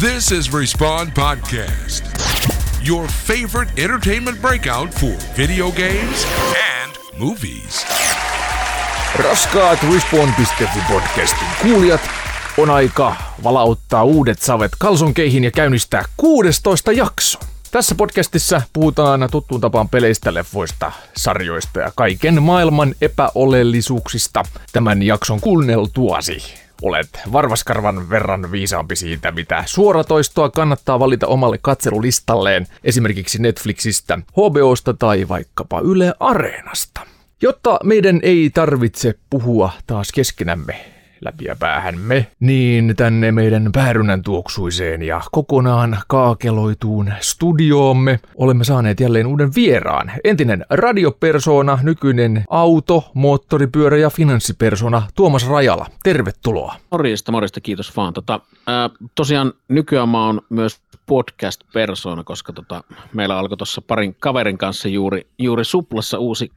This is Respawn Podcast, your favorite entertainment breakout for video games and movies. Raskaat Respawn.fi podcastin kuulijat, on aika valauttaa uudet savet kalsonkeihin ja käynnistää 16 jakso. Tässä podcastissa puhutaan tuttuun tapaan peleistä, leffoista, sarjoista ja kaiken maailman epäolellisuuksista tämän jakson kuunneltuasi. Olet varvaskarvan verran viisaampi siitä, mitä suoratoistoa kannattaa valita omalle katselulistalleen, esimerkiksi Netflixistä, HBOsta tai vaikkapa Yle Areenasta. Jotta meidän ei tarvitse puhua taas keskenämme läpi ja niin tänne meidän päärynän tuoksuiseen ja kokonaan kaakeloituun studioomme olemme saaneet jälleen uuden vieraan. Entinen radiopersona, nykyinen auto, moottoripyörä ja finanssipersona Tuomas Rajala. Tervetuloa. Morjesta, morjesta, kiitos vaan. Tota, ää, tosiaan nykyään mä oon myös podcast-persona, koska tota, meillä alkoi tuossa parin kaverin kanssa juuri, juuri Suplassa uusi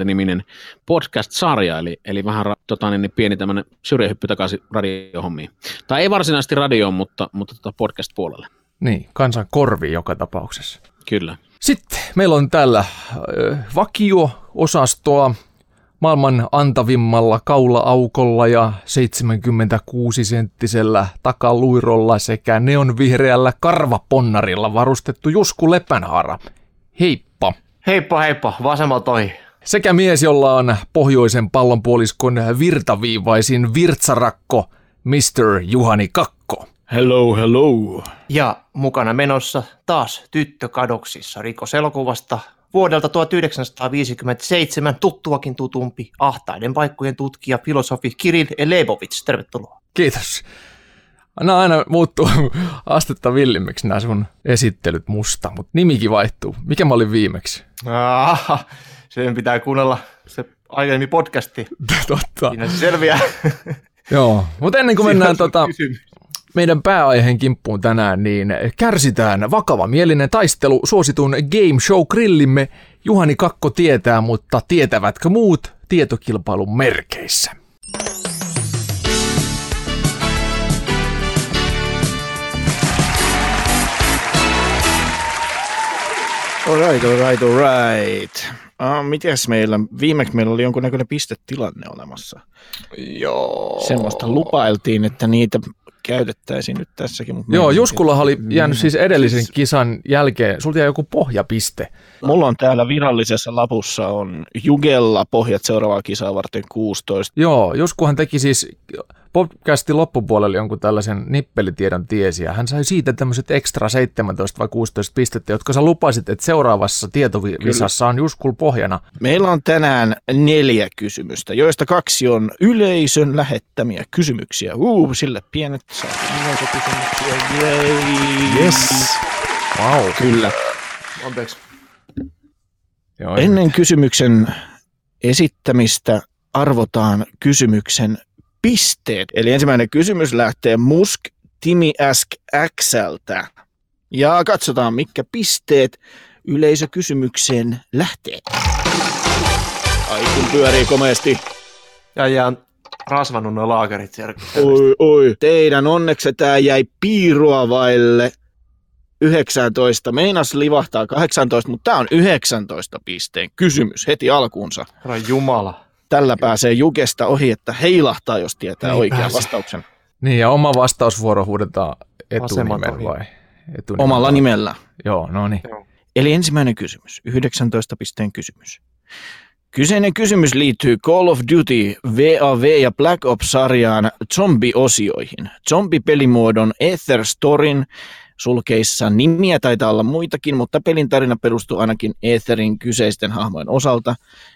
20-30-40 niminen podcast-sarja, eli, eli vähän tota, niin, pieni tämmöinen syrjähyppy takaisin radiohommiin. Tai ei varsinaisesti radioon, mutta, mutta tota podcast-puolelle. Niin, kansan korvi joka tapauksessa. Kyllä. Sitten meillä on täällä vakio-osastoa maailman antavimmalla kaula-aukolla ja 76-senttisellä takaluirolla sekä neonvihreällä karvaponnarilla varustettu Jusku Lepänhaara. Heippa! Heippa heippa, vasemmalta ohi. Sekä mies, jolla on pohjoisen pallonpuoliskon virtaviivaisin virtsarakko, Mr. Juhani Kakko. Hello, hello. Ja mukana menossa taas tyttö kadoksissa rikoselokuvasta vuodelta 1957 tuttuakin tutumpi ahtaiden paikkojen tutkija filosofi Kirill Elebovits. Tervetuloa. Kiitos. Nämä aina muuttuu astetta villimmiksi nämä sun esittelyt musta, mutta nimikin vaihtuu. Mikä mä olin viimeksi? Ah, sen pitää kuunnella se aiemmin podcasti. Totta. Siinä se selviää. Joo, mutta ennen kuin mennään tota, kysymys. meidän pääaiheen kimppuun tänään, niin kärsitään vakava mielinen taistelu suositun game show grillimme Juhani Kakko tietää, mutta tietävätkö muut tietokilpailun merkeissä? Alright, alright, alright. Uh, mites meillä? Viimeksi meillä oli jonkunnäköinen pistetilanne olemassa. Joo. Semmoista lupailtiin, että niitä käytettäisiin nyt tässäkin. Mutta Joo, Juskulla oli jäänyt siis edellisen Siis- kisan jälkeen, sulta jäi joku pohjapiste. Mulla on täällä virallisessa lapussa on Jugella pohjat seuraavaa kisaa varten 16. Joo, Juskuhan teki siis podcastin loppupuolelle jonkun tällaisen nippelitiedon tiesi, ja hän sai siitä tämmöiset ekstra 17 vai 16 pistettä, jotka sä lupasit, että seuraavassa tietovisassa on Juskul pohjana. Meillä on tänään neljä kysymystä, joista kaksi on yleisön lähettämiä kysymyksiä. Uu, sille pienet saatiin yleisökysymyksiä. Jei. Yes. Wow. Kyllä. Anteeksi. Joo, Ennen kysymyksen esittämistä arvotaan kysymyksen pisteet. Eli ensimmäinen kysymys lähtee Musk Timi Ask Xltä. Ja katsotaan, mitkä pisteet yleisökysymykseen lähtee. Ai kun pyörii komeasti. Ja jään rasvannut nuo laakerit siellä. Oi, oi. Teidän onneksi tämä jäi piirua vaille 19. Meinas livahtaa 18, mutta tämä on 19 pisteen kysymys heti alkuunsa. Herra Jumala. Tällä pääsee Jukesta ohi, että heilahtaa, jos tietää Ei oikean pääse. vastauksen. Niin, ja oma vastausvuoro huudetaan ohi. vai? Etunimellä. Omalla nimellä. Joo, no niin. Eli ensimmäinen kysymys, 19 pisteen kysymys. Kyseinen kysymys liittyy Call of Duty, VAV ja Black Ops-sarjaan zombiosioihin. Zombipelimuodon Ether Storyn sulkeissa nimiä taitaa olla muitakin, mutta pelin tarina perustuu ainakin Etherin kyseisten hahmojen osalta.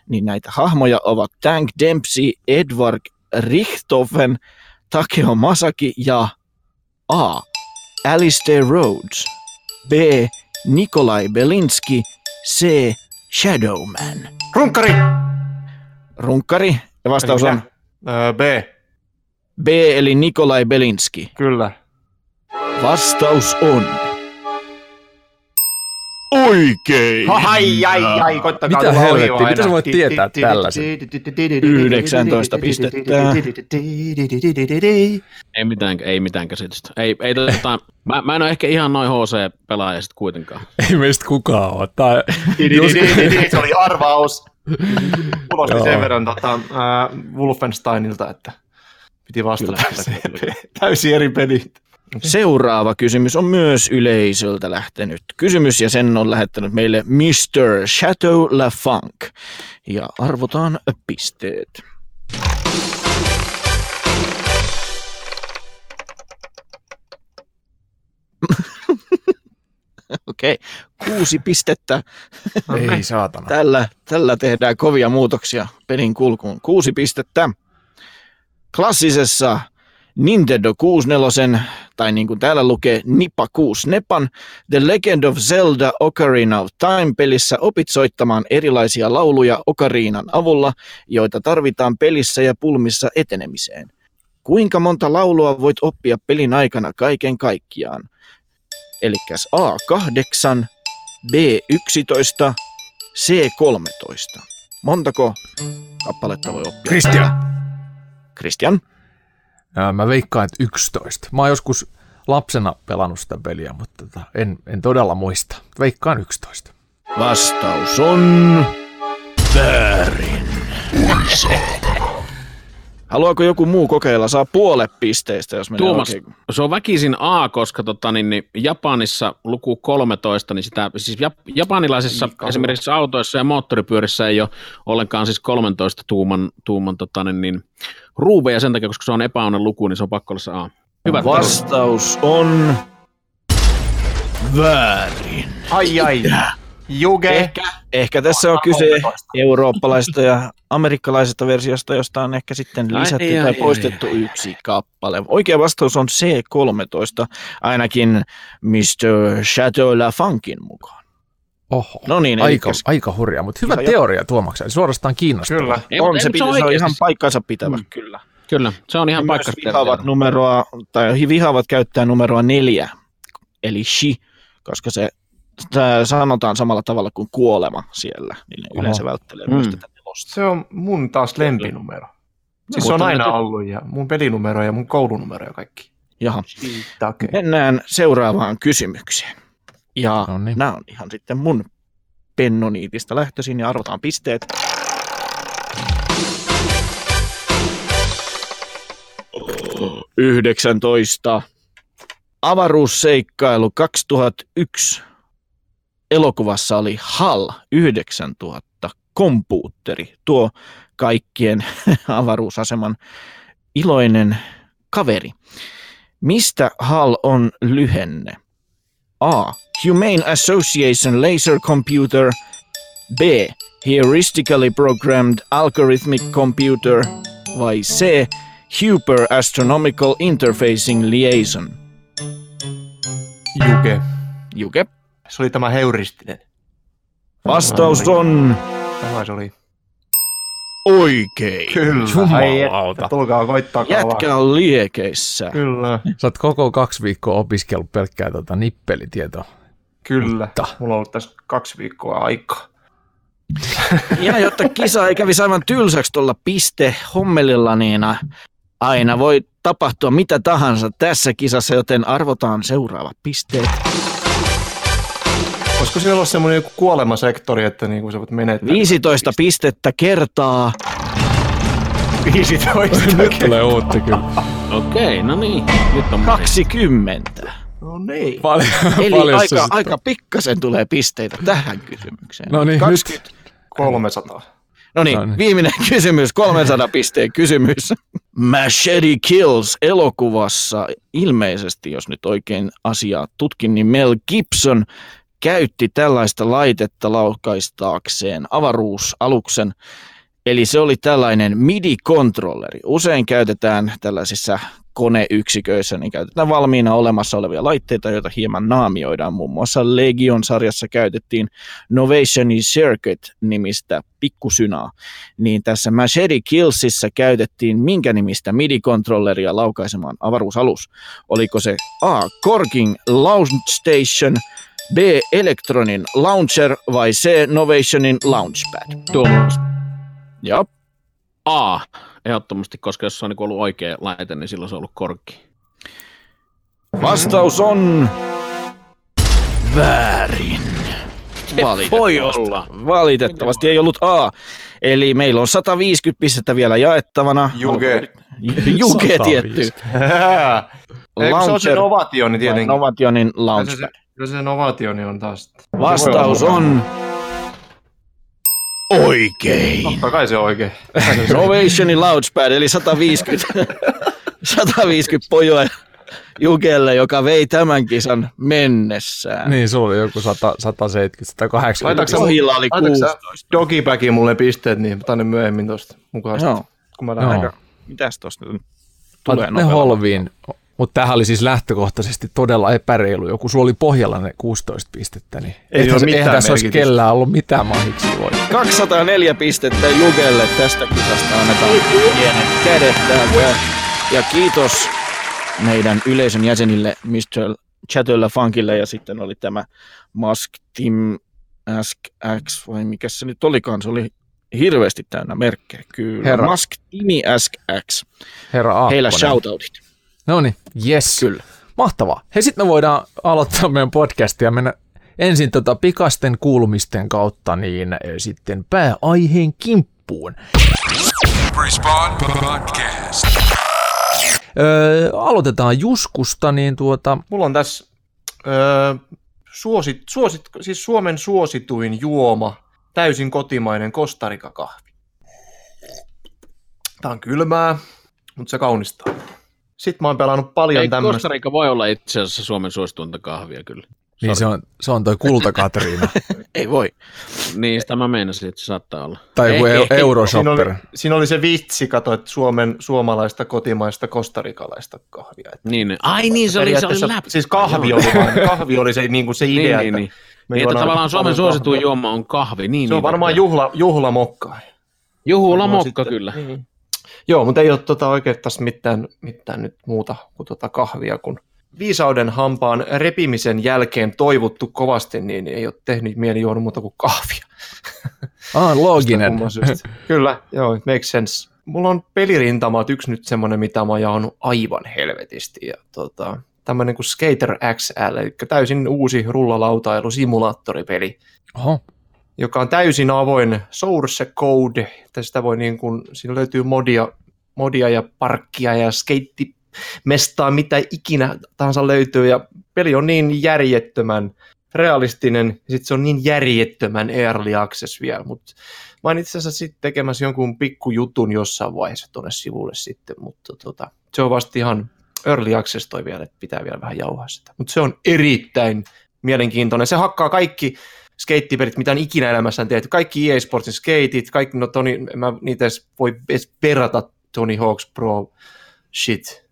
Niin näitä hahmoja ovat Tank Dempsey, Edward Richthofen, Takeo Masaki ja A. Alistair Rhodes, B. Nikolai Belinski, C. Shadowman. Runkkari! Runkkari, ja vastaus on? Öö, B. B eli Nikolai Belinski. Kyllä. Vastaus on Oikein! Ai, ai, ai, koittakaa Mitä helvettiä, mitä sä voit tietää tällaisen? 19 pistettä. Ei mitään, ei mitään käsitystä. Ei, ei tota, mä, mä en ole ehkä ihan noin HC-pelaaja sit kuitenkaan. Ei meistä kukaan ole. Tää, Se oli arvaus. Kuulosti Joo. sen verran tota, äh, Wolfensteinilta, että piti vastata. Täysin eri Seuraava kysymys on myös yleisöltä lähtenyt kysymys ja sen on lähettänyt meille Mr. Chateau La Funk. Ja arvotaan pisteet. Okei, kuusi pistettä. ei saatana. Tällä, tällä tehdään kovia muutoksia pelin kulkuun. Kuusi pistettä. Klassisessa Nintendo 64, tai niin kuin täällä lukee Nipa 6 Nepan, The Legend of Zelda Ocarina of Time-pelissä opit soittamaan erilaisia lauluja Ocarinan avulla, joita tarvitaan pelissä ja pulmissa etenemiseen. Kuinka monta laulua voit oppia pelin aikana kaiken kaikkiaan? Eli A8, B11, C13. Montako kappaletta voi oppia? Christian. Christian. Ää, Mä veikkaan, että 11. Mä oon joskus lapsena pelannut sitä peliä, mutta tota, en, en todella muista. Veikkaan 11. Vastaus on väärin. Haluaako joku muu kokeilla? Saa puolet pisteistä, jos menee Tuomas, oikein. se on väkisin A, koska tota, niin, niin, Japanissa luku 13, niin sitä, siis jap, japanilaisissa Liikaa. esimerkiksi autoissa ja moottoripyörissä ei ole ollenkaan siis 13 tuuman, tuuman tota, niin, niin, ruuveja sen takia, koska se on epäonnen luku, niin se on pakko olla se A. Hyvä. Vastaus on väärin. Ai, ai. Juge. Ehkä, ehkä tässä on kyse eurooppalaisesta ja amerikkalaisesta versiosta, josta on ehkä sitten Ai, lisätty ai, tai ai, poistettu yksi kappale. Oikea vastaus on C13, ainakin Mr. Chateau La Funkin mukaan. Oho. No niin, aika, elikkäs- aika hurjaa, mutta hyvä Ihan- teoria Tuomaksen. Suorastaan kiinnostavaa. Kyllä. Ei, on, se, mutta pitä, se, on ihan paikkansa pitävä, Mm. kyllä. Kyllä, se on ihan He paikka. myös vihaavat numeroa, tai vihaavat käyttää numeroa neljä, eli shi, koska se sanotaan samalla tavalla kuin kuolema siellä, niin ne Oho. yleensä välttelee myös Mm. tätä nelosta. Se on mun taas lempinumero. Siis se on aina ollut ja mun pelinumero ja mun koulunumero ja kaikki. Jaha. Mennään seuraavaan kysymykseen. Ja No niin. nämä on ihan sitten mun pennoniitista lähtöisin ja arvotaan pisteet. Yhdeksäntoista. Avaruusseikkailu 2001. Elokuvassa oli HAL 9000 kompuutteri, tuo kaikkien avaruusaseman iloinen kaveri. Mistä HAL on lyhenne? A. Humane Association Laser Computer. B. Heuristically Programmed Algorithmic Computer. Vai C. Huber Astronomical Interfacing Liaison. Juge. Juke. Se oli tämä heuristinen. Vastaus on Tämä se oli. Oikein. Kyllä. Ai, Jumalauta. tulkaa koittaa Jätkä on liekeissä. Kyllä, Sä oot koko kaksi viikkoa opiskellut pelkkää tota nippelitietoa. kyllä. Mutta. Mulla on ollut tässä kaksi viikkoa aikaa. Ja jotta kisa ei kävisi aivan tylsäksi tuolla piste hommelilla, niin aina voi tapahtua mitä tahansa tässä kisassa, joten arvotaan seuraavat pisteet. Olisiko siellä olla semmoinen joku kuolemasektori, että niin kuin sä voit menettää? 15 pistettä kertaa 15. Nyt tulee uutta kyllä. Okei, no niin. Nyt on 20. No niin. Paljon, Eli paljon aika, sitten- aika pikkasen tulee pisteitä tähän kysymykseen. No niin, 20. nyt 300. No niin, No niin. viimeinen kysymys, 300 pisteen kysymys. Machete Kills elokuvassa ilmeisesti, jos nyt oikein asiaa tutkin, niin Mel Gibson käytti tällaista laitetta laukaistaakseen avaruusaluksen. Eli se oli tällainen MIDI-kontrolleri. Usein käytetään tällaisissa koneyksiköissä, niin käytetään valmiina olemassa olevia laitteita, joita hieman naamioidaan. Muun muassa Legion-sarjassa käytettiin Novation Circuit-nimistä pikkusynaa. Niin tässä Machete Killsissa käytettiin minkä nimistä MIDI-kontrolleria laukaisemaan avaruusalus. Oliko se A. Corking Launch Station, B. Electronin Launcher vai C. Novationin Launchpad? Tuomas. Joo. A. Ehdottomasti, koska jos se on niin ollut oikea laite, niin silloin se on ollut korkki. Vastaus on väärin. Voi olla. Valitettavasti ei ollut A. Eli meillä on 150 pistettä vielä jaettavana. Juge. Juke tietty. Eikö se on se Novationi tietenkin? Novationin Launchpad. Kyllä se Novationi on taas. Vastaus on oikein. Totta kai se on oikein. Novationin Launchpad, eli 150, 150 pojoa Jukelle, joka vei tämän kisan mennessään. Niin, sulla oli joku 100, 170, 180. Laitatko sä- Pohjilla oli Laitatko sä 16. Dogibagin mulle pisteet, niin mä tänne myöhemmin tosta mukaan. Joo. Kun mä Joo. lähden. Mitäs tosta nyt Tulee ne holviin. Mutta tämähän oli siis lähtökohtaisesti todella epäreilu. Joku sulla oli pohjalla ne 16 pistettä, niin Ei eihän, ole se- mitään eihän tässä olisi kellään ollut mitään mahiksi voi. 204 pistettä Jukelle tästä kisasta annetaan pienet kädet täältä. Ja kiitos meidän yleisön jäsenille Mr. Chatöllä Funkille ja sitten oli tämä Mask Team Ask X vai mikä se nyt olikaan, se oli hirveästi täynnä merkkejä. Kyllä, Herra. Mask Timi Ask X. Herra Aapponen. Heillä shoutoutit. No niin, yes. Kyllä. Mahtavaa. He sitten me voidaan aloittaa meidän podcastia ja mennä ensin tota pikasten kuulumisten kautta niin eh, sitten pääaiheen kimppuun. Respawn Podcast. Öö, aloitetaan Juskusta, niin tuota, Mulla on tässä öö, suosit, suosit, siis Suomen suosituin juoma, täysin kotimainen kostarikakahvi. Tää on kylmää, mutta se kaunistaa. Sitten mä oon pelannut paljon Ei tämmöistä. Kostarika voi olla itse asiassa Suomen suosituinta kahvia kyllä. niin se on, se on toi Kulta Katriina. Ei voi. Niin, sitä mä meinasin, että se saattaa olla. tai joku Ei, eu- ei, ei. Euroshopper. Siinä oli, siinä oli se vitsi, kato, että Suomen, suomalaista, kotimaista, kostarikalaista kahvia. Et Niin, ai niin, se oli, se oli läpi. Siis kahvi oli, vaan, kahvi oli se, niin kuin se idea, Niin, niin, että niin. me Niin, että tavallaan Suomen suosituin juoma on kahvi. Niin, Se on niin, varmaan juhla, juhlamokka. Juhula No mokka sitten- kyllä. Niin. Joo, mutta ei ole tota tässä mitään, mitään nyt muuta kuin tota kahvia, kun viisauden hampaan repimisen jälkeen toivottu kovasti, niin ei ole tehnyt mieli juoda muuta kuin kahvia. Ah, looginen. Kyllä, joo, makes sense. Mulla on pelirintama yksi nyt semmoinen, mitä mä oon aivan helvetisti. Ja tota, tämmöinen kuin Skater XL, eli täysin uusi rullalautailusimulaattoripeli, Oho, joka on täysin avoin source code, että sitä voi niin kuin, siinä löytyy modia, modia ja parkkia ja skeittimestaa, mitä ikinä tahansa löytyy, ja peli on niin järjettömän realistinen, ja sitten se on niin järjettömän early access vielä, mutta mä oon itse asiassa sitten tekemässä jonkun pikkujutun jossain vaiheessa tuonne sivulle sitten, mutta tota, se on vasta ihan early access toi vielä, että pitää vielä vähän jauhaa sitä, mutta se on erittäin mielenkiintoinen, se hakkaa kaikki skeittipelit, mitä on ikinä elämässään tehty. Kaikki EA Sportsin skeitit, kaikki, no Tony, mä niitä edes voi edes verrata Tony Hawk's Pro shit.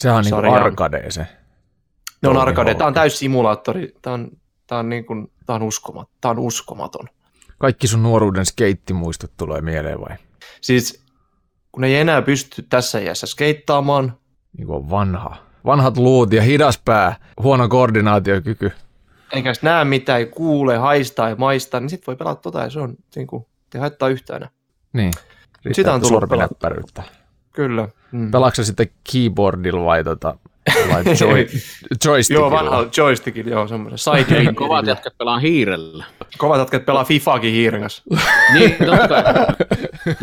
sehän on Sarjaan. arcade se. Ne on arcade, tää on täys simulaattori, tää on, tää on, niin kuin, tää on, uskomat, tää on uskomaton. Kaikki sun nuoruuden skeittimuistot tulee mieleen vai? Siis kun ei enää pysty tässä iässä skeittaamaan, Niin kuin vanha. Vanhat luut ja hidas pää, huono koordinaatiokyky. Eikä näe mitään, ei kuule, haistaa ja maistaa, niin sit voi pelata tota ja se on, niin kuin, te haittaa yhtään enää. Niin. Sitä on tullut sorminäppäryyttä. Kyllä. Mm. Pelaatko sitten keyboardilla vai, tota, vai joy, joystickilla? Joo, vanha joystickilla, joo, semmoinen side Kovat jätkät pelaa hiirellä. Kovat jätkät pelaa Fifaakin hiiren kanssa. Niin, totta kai.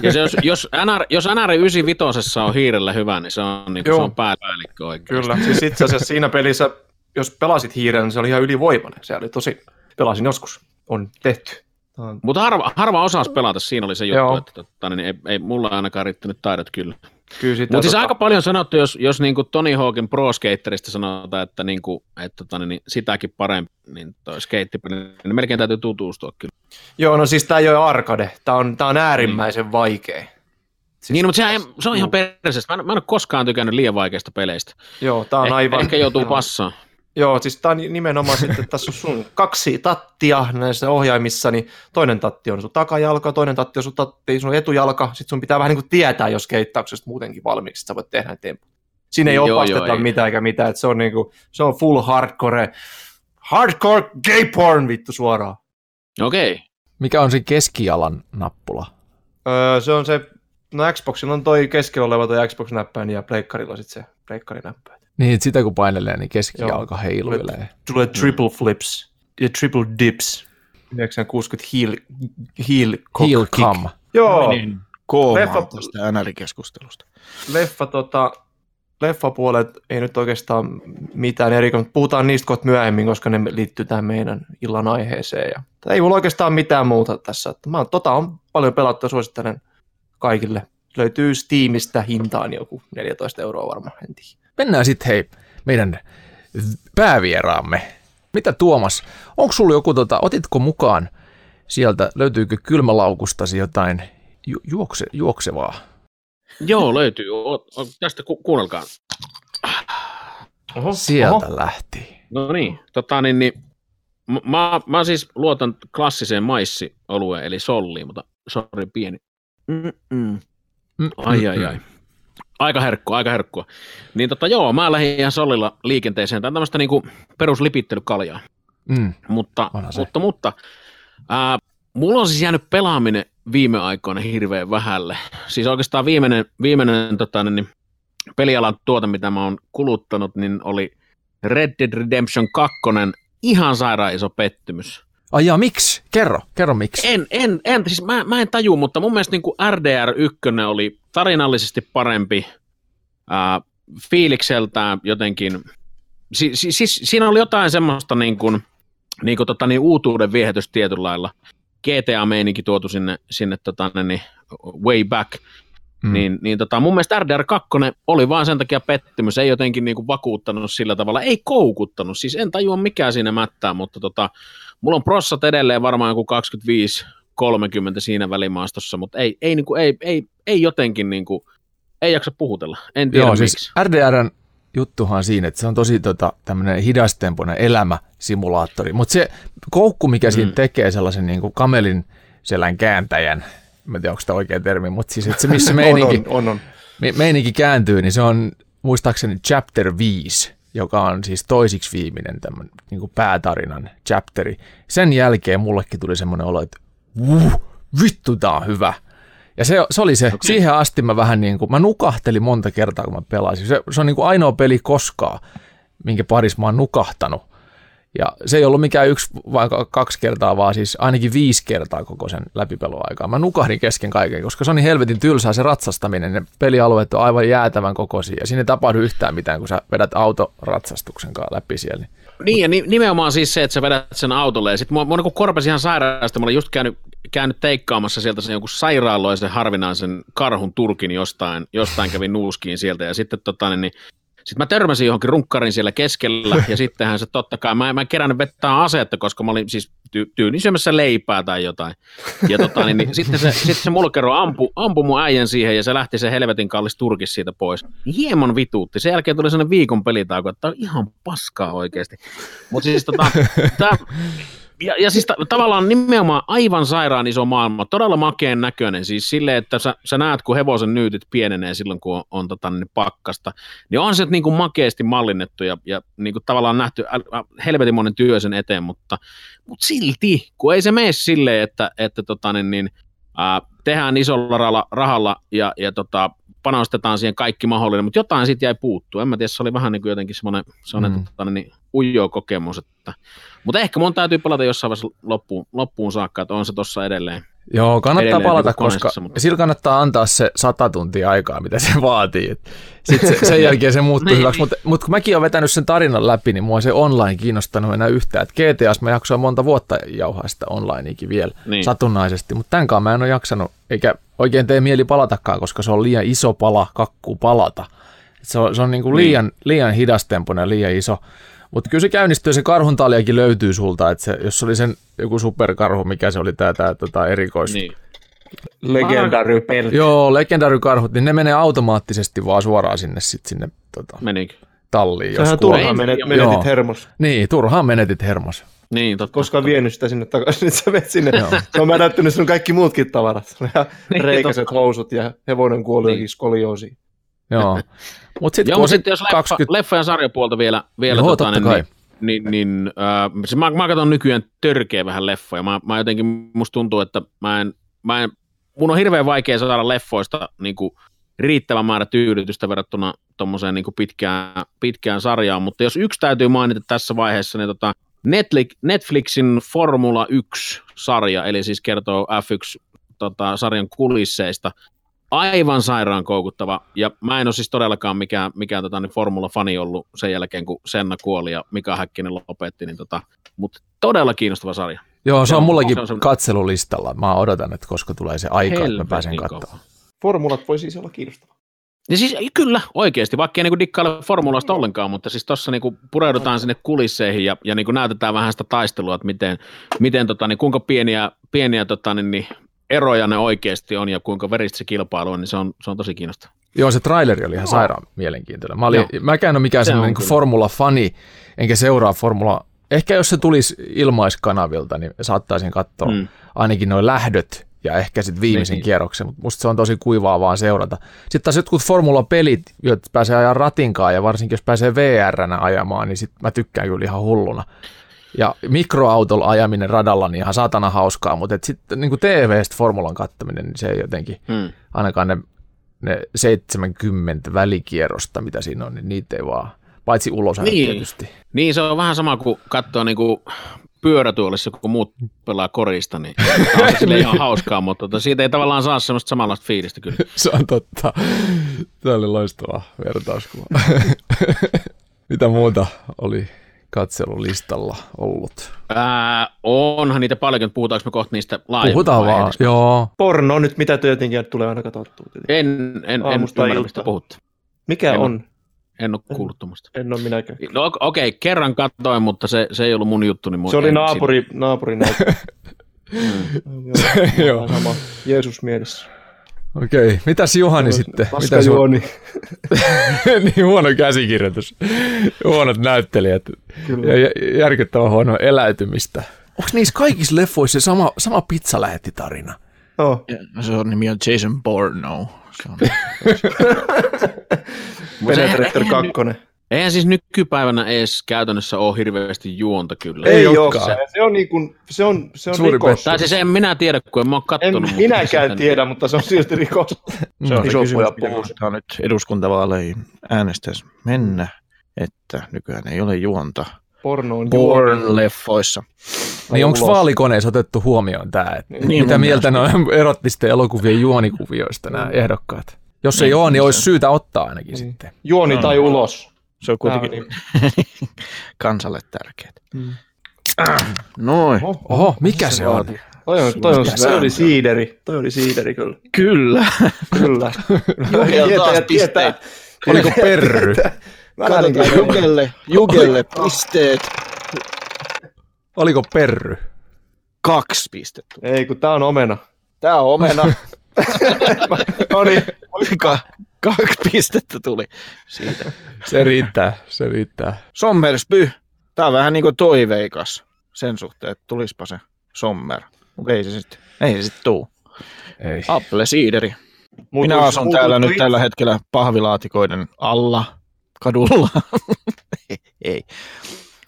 Ja se, jos, jos, NR, jos NR 95 on hiirellä hyvä, niin se on, niin se on pääpäällikkö oikein. Kyllä, siis itse asiassa siinä pelissä, jos pelasit hiiren, niin se oli ihan ylivoimainen. Se oli tosi, pelasin joskus, on tehty. Tää on- Mutta harva, harva osas pelata, siinä oli se juttu, Joo. että tota, niin ei, ei mulla ainakaan riittänyt taidot kyllä. Kyllä sitä, Mutta siis tota- aika paljon sanottu, jos, jos niin kuin Tony Hawkin Pro Skaterista sanotaan, että, niin kuin, että tota, niin sitäkin parempi, niin toi skeittipeli, niin melkein täytyy tutustua kyllä. Joo, no siis tämä ei ole arcade. Tämä on, tää on äärimmäisen vaikea. Siis, Niin, no, mutta sehän, se on ihan perseestä. Mä, en- mä en ole koskaan tykännyt liian vaikeista peleistä. Joo, tämä on Eh, aivan... Ehkä joutuu passaan. Joo, siis tämä on nimenomaan sitten, että tässä on sun kaksi tattia näissä ohjaimissa, niin toinen tatti on sun takajalka, toinen tatti on sun, tatti, sun etujalka, sitten sun pitää vähän niin kuin tietää jos keittauksesta muutenkin valmiiksi, että sä voit tehdä temppu. Siinä ei Joo, opasteta joo, ei. mitään eikä mitään, että se on, niin kuin, se on full hardcore Hardcore gay porn vittu suoraan. Okei. Okay. Mikä on se keskialan nappula? Öö, se on se, no Xboxilla on toi keskellä oleva toi Xbox-näppäin ja Pleikkarilla sitten se Pleikkarinäppäin. Niin, että sitä kun painelee, niin keskijalka heiluilee. Tulee triple flips ja triple dips. 960 heel, heel, cock Heel kick. cam. Joo, Menin koomaan Leffa- tästä NR-keskustelusta. leffa, tota, leffapuolet ei nyt oikeastaan mitään erikoista. Puhutaan niistä kohta myöhemmin, koska ne liittyy tähän meidän illan aiheeseen. Ja, ei mulla oikeastaan mitään muuta tässä. Että Mä, tota on paljon pelattu ja suosittelen kaikille. Löytyy Steamista hintaan joku 14 euroa varmaan, en tiedä. Mennään sitten hei meidän päävieraamme. Mitä Tuomas, onko sulla joku, tota, otitko mukaan sieltä, löytyykö kylmälaukustasi jotain ju- juokse, juoksevaa? Joo, löytyy. O, o, tästä ku, kuunnelkaa. Oho, Sieltä lähti. No niin, tota niin, niin mä, mä siis luotan klassiseen maissiolueen, eli solliin, mutta sori pieni. Mm-mm. Mm, Ai ai ai. Aika herkkua, aika herkkua. Niin tota joo, mä lähdin ihan sollilla liikenteeseen. Tämä on tämmöistä niinku peruslipittelykaljaa. Mm. Mutta, mutta, mutta ää, mulla on siis jäänyt pelaaminen viime aikoina hirveän vähälle. Siis oikeastaan viimeinen, viimeinen tota, niin, pelialan tuote, mitä mä oon kuluttanut, niin oli Red Dead Redemption 2, ihan sairaan iso pettymys. Ai jaa, miksi? Kerro, kerro miksi. En, en, en siis mä, mä en taju, mutta mun mielestä niin kuin RDR1 oli tarinallisesti parempi, ää, fiilikseltään jotenkin, si, si, siis siinä oli jotain semmoista niin kuin, niin kuin tota, niin uutuuden viehätys tietyllä lailla. GTA-meininki tuotu sinne, sinne tota, niin, way back, mm. niin, niin tota, mun mielestä RDR2 oli vaan sen takia pettymys, ei jotenkin niin kuin vakuuttanut sillä tavalla, ei koukuttanut, siis en tajua mikä siinä mättää, mutta tota, mulla on prossat edelleen varmaan joku 25 30 siinä välimaastossa, mutta ei, ei, niin kuin, ei, ei, ei jotenkin niin kuin, ei jaksa puhutella. En tiedä Joo, miksi. siis RDRn juttuhan siinä, että se on tosi tota, tämmöinen hidastempoinen elämäsimulaattori, mutta se koukku, mikä siinä Mm. tekee sellaisen niin kuin kamelin selän kääntäjän, mä en tiedä, onko tämä oikea termi, mutta siis että se missä on, meininki, on, on, on. me- meininki kääntyy, niin se on muistaakseni chapter 5, joka on siis toisiksi viimeinen tämmöinen niin kuin päätarinan chapteri. Sen jälkeen mullekin tuli semmoinen olo, että uh, vittu tää on hyvä. Ja se, se oli se, okay. siihen asti mä vähän niin kuin, mä nukahtelin monta kertaa, kun mä pelasin. Se, se on niin kuin ainoa peli koskaan, minkä parissa mä oon nukahtanut. Ja se ei ollut mikään yksi vai ka- kaksi kertaa, vaan siis ainakin viisi kertaa koko sen läpipeluaikaa. Mä nukahdin kesken kaiken, koska se on niin helvetin tylsää se ratsastaminen. Ne pelialueet on aivan jäätävän kokoisia ja siinä ei tapahdu yhtään mitään, kun sä vedät autoratsastuksen kanssa läpi siellä. Niin, ja ni- nimenomaan siis se, että sä vedät sen autolle, ja sitten mua, mua niin ihan sairaasta, mä olin just käynyt, käynyt teikkaamassa sieltä sen jonkun sairaaloisen harvinaisen karhun turkin jostain, jostain kävin nuuskiin sieltä, ja sitten tota, niin, niin sitten mä törmäsin johonkin runkkarin siellä keskellä, ja sittenhän se totta kai, mä, mä en kerännyt vetää asetta, koska mä olin siis ty- tyynin syömässä leipää tai jotain. Ja tota, niin, niin, sitten se, sitten se mulkero ampui, ampui mun äijän siihen, ja se lähti se helvetin kallis turkis siitä pois. Hieman vituutti. Sen jälkeen tuli sellainen viikon pelitauko, että on ihan paskaa oikeasti. Mutta siis tota, tää, ja, ja siis ta- tavallaan nimenomaan aivan sairaan iso maailma, todella makeen näköinen, siis silleen, että sä, sä näet, kun hevosen nyytit pienenee silloin, kun on, on tota, niin pakkasta, niin on se niin kuin makeasti mallinnettu ja, ja niin kuin tavallaan nähty äl- ä- helvetin monen työ sen eteen, mutta, mutta silti, kun ei se mene silleen, että, että tota, niin, niin, ää, tehdään isolla rahalla, rahalla ja, ja tota, panostetaan siihen kaikki mahdollinen, mutta jotain siitä jäi puuttua. En mä tiedä, se oli vähän niin kuin jotenkin semmoinen, semmoinen Mm. mm. tota, niin, ujo kokemus, että mutta ehkä mun täytyy pelata jossain vaiheessa loppuun, loppuun saakka, että on se tuossa edelleen. Joo, kannattaa Edelleen palata, koska mutta- sillä kannattaa antaa se sata tuntia aikaa, mitä se vaatii. Sitten se, sen jälkeen se muuttuu Niin, hyväksi, niin. mutta mut kun mäkin olen vetänyt sen tarinan läpi, niin mua se online kiinnostanut enää yhtään. Et GTAs mä jaksoin monta vuotta jauhaa sitä onlineikin vielä Niin. satunnaisesti, mutta tämänkaan mä en ole jaksanut, eikä oikein tee mieli palatakaan, koska se on liian iso pala kakkuu palata. Et se on, se on niinku Niin. liian, liian hidastempoinen ja liian iso. Mutta kyllä se käynnistyy se karhuntaliakin löytyy sulta, että se, jos oli sen joku superkarhu, mikä se oli tämä tää, tota, erikois, Niin. Legendary peli. Joo, legendary-karhut, niin ne menee automaattisesti vaan suoraan sinne, sit sinne tota, Menikö? talliin. Sehän jos turhaan menet, joo. menetit hermos. Niin, turhaan menetit hermos. Niin, totta. Koskaan vienyt sitä sinne takaisin, nyt sä menet sinne. Joo. Se on mädättynyt sun kaikki muutkin tavarat. Niin, reikäiset housut ja hevonen kuoli Niin. skolioosiin. Joo. Mutta sitten Joo, sit sitten jos leffa, 20... leffa ja sarjapuolta vielä, vielä Joo, tota, niin, niin, niin, niin äh, siis mä, mä katson nykyään törkeä vähän leffoja. Mä, mä jotenkin, musta tuntuu, että mä en, mä en, mun on hirveän vaikea saada leffoista niin kuin, riittävän määrä tyydytystä verrattuna tuommoiseen niin pitkään, pitkään sarjaan, mutta jos yksi täytyy mainita tässä vaiheessa, niin tota, Netflixin Formula 1-sarja, eli siis kertoo F1-sarjan tota, kulisseista, aivan sairaan koukuttava, ja mä en ole siis todellakaan mikään, mikään tota, niin Formula-fani ollut sen jälkeen, kun Senna kuoli ja Mika Häkkinen lopetti, niin tota, mutta todella kiinnostava sarja. Joo, se on mullakin se on katselulistalla. Mä odotan, että koska tulee se aika, että mä pääsen katsomaan. Formulat voi siis olla kiinnostava. Ja siis kyllä, oikeasti, vaikka ei niin dikkaile formulasta ollenkaan, mutta siis tuossa niin pureudutaan sinne kulisseihin ja, ja niin näytetään vähän sitä taistelua, että miten, miten tota, niin kuinka pieniä, pieniä tota, niin, niin, eroja ne oikeasti on ja kuinka veristä se kilpailu on, niin se on, se on tosi kiinnostava. Joo, se traileri oli ihan sairaan mielenkiintoinen. Mä, olin, mäkään ole mikään se semmoinen niin formula-fani, enkä seuraa formula. Ehkä jos se tulisi ilmaiskanavilta, niin saattaisin katsoa mm. ainakin noin lähdöt ja ehkä sitten viimeisen niin. kierroksen, mutta musta se on tosi kuivaa vaan seurata. Sitten taas jotkut formula-pelit, joita pääsee ajaa ratinkaan ja varsinkin jos pääsee VR-nä ajamaan, niin sit mä tykkään kyllä ihan hulluna. Ja mikroautolla ajaminen radalla niin ihan saatana hauskaa, mutta sitten niin TV-stä formulan kattaminen, niin se ei jotenkin, hmm. ainakaan ne, ne 70 välikierrosta, mitä siinä on, niin niitä ei vaan, paitsi ulos niin. tietysti. Niin, se on vähän sama kuin katsoa niin kuin pyörätuolissa, kun muut pelaa korista, niin on sille ihan hauskaa, mutta tota, siitä ei tavallaan saa semmoista samanlaista fiilistä kyllä. Se on totta. Tämä oli loistava vertauskuva. Mitä muuta oli katselulistalla ollut? Ää, onhan niitä paljon, puhutaanko me kohta niistä laajemmin? Puhutaan vaan, joo. Porno nyt, mitä tietenkin tulee aina katsottua. En, en, en ymmärrä, mistä puhutte. Mikä en on? En ole kuullut tuommoista. En ole minäkään. No okei, okay, kerran katsoin, mutta se, se ei ollut mun juttu. Niin se oli naapuri, naapuri näyttö. mm. Joo. Sama Jeesus mielessä. Okei, okay. mitäs Juhani no, sitten? Paska Mitäs Juoni. niin huono käsikirjoitus, huonot näyttelijät Kyllä. ja järkyttävän huono eläytymistä. Onko niissä kaikissa leffoissa se sama, sama pizza lähetti tarina? Oh. Ja, se on nimi on Jason Bourne. Se on. Penetrator 2. Eihän siis nykypäivänä edes käytännössä ole hirveästi juonta kyllä. Ei, ei ole se. Se on, niin kuin, se on, se on Suuri rikos. Tai siis en minä tiedä, kun en mä ole kattonut. En minäkään siis tiedä, mutta se on silti rikos. se on iso kysymys, puhutaan nyt eduskuntavaaleihin äänestäisi mennä, että nykyään ei ole juonta. Porno on Porn-leffoissa. Niin onko vaalikoneessa otettu huomioon tämä? Niin, mitä mieltä ne on erottisten elokuvien juonikuvioista nämä mm. ehdokkaat? Jos niin, ei ole, niin olisi syytä ottaa ainakin niin. sitten. Juoni no. tai ulos. Se on kuitenkin niin. kansalle tärkeää. Mm. Noin. Oho, Oho, mikä se on? Toi on, toi on, se oli siideri. Toi oli siideri kyllä. Kyllä. Kyllä. Jukelle taas pisteet. Oliko perry? Katsotaan Jukelle, Jukelle pisteet. Oliko perry? Kaksi pistettä. Ei, kun tää on omena. Tää on omena. no niin. Ka- kaksi pistettä tuli siitä. Se riittää, se riittää. Sommersby. Tää on vähän niin kuin toiveikas sen suhteen, että tulispa se Sommer. Mutta ei se sitten, ei se sitten tuu. Ei. Apple siideri. Minä asun muutus, täällä nyt tällä hetkellä pahvilaatikoiden alla, kadulla. ei.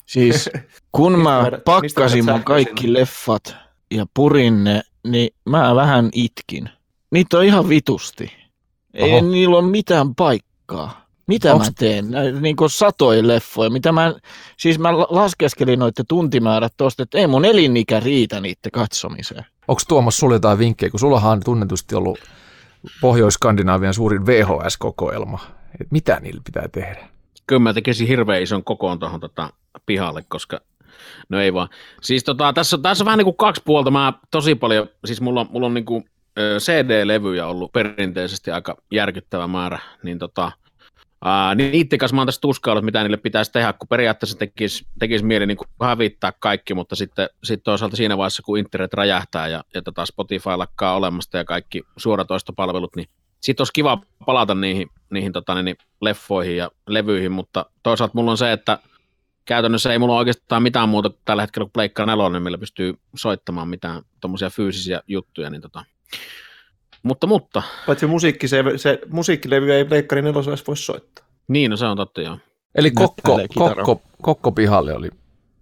Siis kun mä pakkasin mun kaikki leffat ja purin ne, niin mä vähän itkin. Niitä on ihan vitusti. Ei Oho. niillä ole mitään paikkaa. Mitä Onks... mä teen? Niin kuin satoja leffoja. Mitä mä, siis mä laskeskelin noiden tuntimäärät tuosta, että ei mun elinikä riitä niiden katsomiseen. Onko Tuomas sulle jotain vinkkejä, kun sullahan on tunnetusti ollut Pohjois-Skandinaavian suurin VHS-kokoelma. Et mitä niillä pitää tehdä? Kyllä mä tekisin hirveän ison kokoon tuohon tota pihalle, koska no ei vaan. Siis tota, tässä, tässä on vähän niin kuin kaksi puolta. Mä tosi paljon, siis mulla, mulla on niin kuin CD-levyjä ollut perinteisesti aika järkyttävä määrä, niin tota, ää, niiden kanssa mä oon tässä tuskaillut, mitä niille pitäisi tehdä, kun periaatteessa tekisi, tekisi mieli niin hävittää kaikki, mutta sitten sit toisaalta siinä vaiheessa, kun internet räjähtää ja, ja tota Spotify lakkaa olemasta ja kaikki suoratoistopalvelut, niin sitten olisi kiva palata niihin, niihin tota, niin, leffoihin ja levyihin, mutta toisaalta mulla on se, että käytännössä ei mulla oikeastaan mitään muuta tällä hetkellä kuin Pleikka 4, millä pystyy soittamaan mitään tuommoisia fyysisiä juttuja, niin tota, mutta, mutta. Paitsi musiikki, se, se musiikkilevy ei Pleikkari nelosessa voi soittaa. Niin, no se on totta joo. Eli kokko, kokko, kokko pihalle oli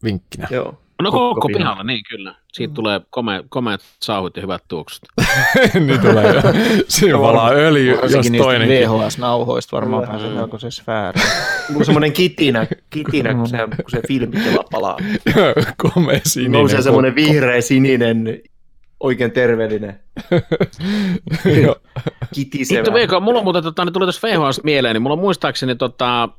vinkkinä. Joo. No Koko koko pihalla. pihalla, niin kyllä. Siitä tulee kome, komeat sauhut ja hyvät tuoksut. niin tulee jo. Siinä valaa öljy, jos Varsinkin niistä toinenkin. VHS-nauhoista varmaan pääsee melkoisen sfääriin. Mulla on semmoinen kitinä, kitinä kun, se, kun se filmitila palaa. Komea sininen. Nousee semmoinen vihreä, sininen, oikein terveellinen, Joo. kitisevä. Vittu Veikko, mulla on muuten, tota, niin tuli tässä VHS mieleen, niin mulla on muistaakseni tota,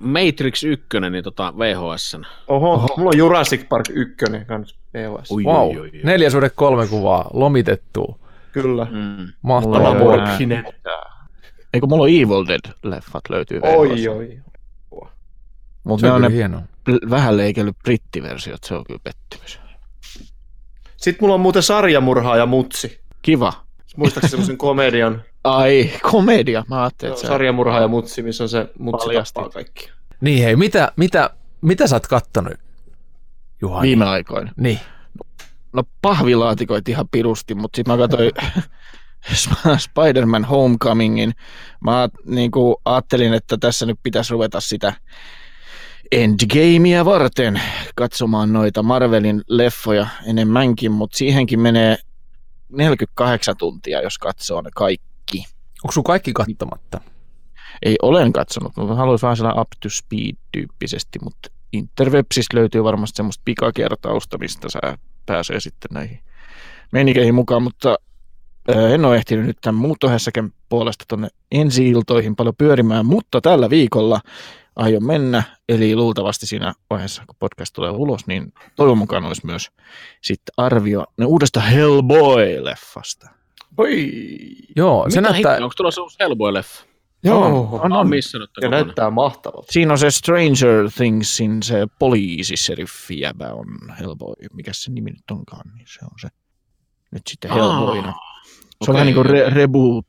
Matrix 1, niin tota VHS. Oho, Oho, mulla on Jurassic Park 1 kans VHS. Ui, Wow. ui, ui, ui. Neljä suhde kolme kuvaa, lomitettu. Kyllä. Mm. Mahtava Mulla. Eikö mulla on Evil Dead-leffat löytyy Oi, VHS. oi. Mutta Se ne on ne pl- vähän leikellyt brittiversiot, se on kyllä pettymys. Sitten mulla on muuten sarjamurhaa ja mutsi. Kiva. Muistaakseni semmoisen komedian Ai, komedia. Mä ajattelin, että se sarjamurhaa ja mutsi, missä on se mutsi Paljasti. tappaa kaikki. Niin hei, mitä, mitä, mitä sä oot kattonut, Juhani? viime aikoina. Niin. No pahvilaatikoit ihan pirusti, mutta sitten mä katsoin Spider-Man Homecomingin. Mä niin kuin ajattelin, että tässä nyt pitäisi ruveta sitä Endgamea varten katsomaan noita Marvelin leffoja enemmänkin, mutta siihenkin menee 48 tuntia, jos katsoo ne kaikki. Onko sun kaikki kattamatta? Ei olen katsonut, mutta haluaisin vähän sellainen up to speed tyyppisesti, mutta Interwebsistä löytyy varmasti semmoista pikakertausta, mistä sä pääsee sitten näihin meinikeihin mukaan, mutta ää, en ole ehtinyt nyt tämän muuttohässäkän puolesta tuonne ensi-iltoihin paljon pyörimään, mutta tällä viikolla aion mennä, eli luultavasti siinä vaiheessa, kun podcast tulee ulos, niin toivon mukaan olisi myös sitten arvio ne uudesta Hellboy-leffasta. Oi. Joo, se Mitä näyttää... hittoa, onko tulossa uusi Hellboy-leffa? Joo, on, oon on. missannut Ja kokonaan. näyttää mahtavalta. Siinä on se Stranger Thingsin se poliisiseriffi jäbä on Hellboy. Mikä se nimi nyt onkaan, niin se on se nyt sitten Hellboyna. Se on vähän niin kuin re- reboot.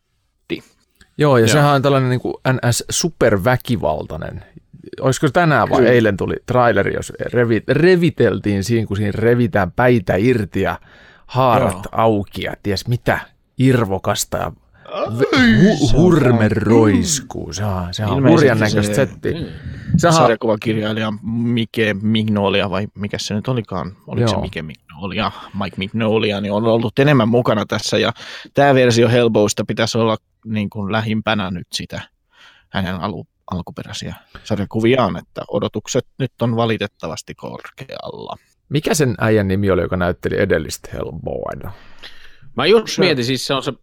Joo, ja Joo. sehän on tällainen niin kuin NS superväkivaltainen. Olisiko tänään vai Kyllä. eilen tuli traileri, jos revi, reviteltiin siinä, kun siinä revitään päitä irti ja haarat Joo. auki ja ties mitä irvokasta ja hu- hurme roiskuu. Se on, se on Ilmeisesti hurjan näköistä se- settiä. Mm. Sehän, Sarjakuvakirjailija Mike Mignolia, vai mikä se nyt olikaan? Oliko se Joo. Mike Mignolia, Mike Mignolia, niin on ollut enemmän mukana tässä. Ja tämä versio Hellboysta pitäisi olla niin kuin lähimpänä nyt sitä hänen alu, alkuperäisiä sarjakuviaan, että odotukset nyt on valitettavasti korkealla. mikä sen äijän nimi oli, joka näytteli edellistä Hellboyda? Mä just Se- mietin, siis se on se,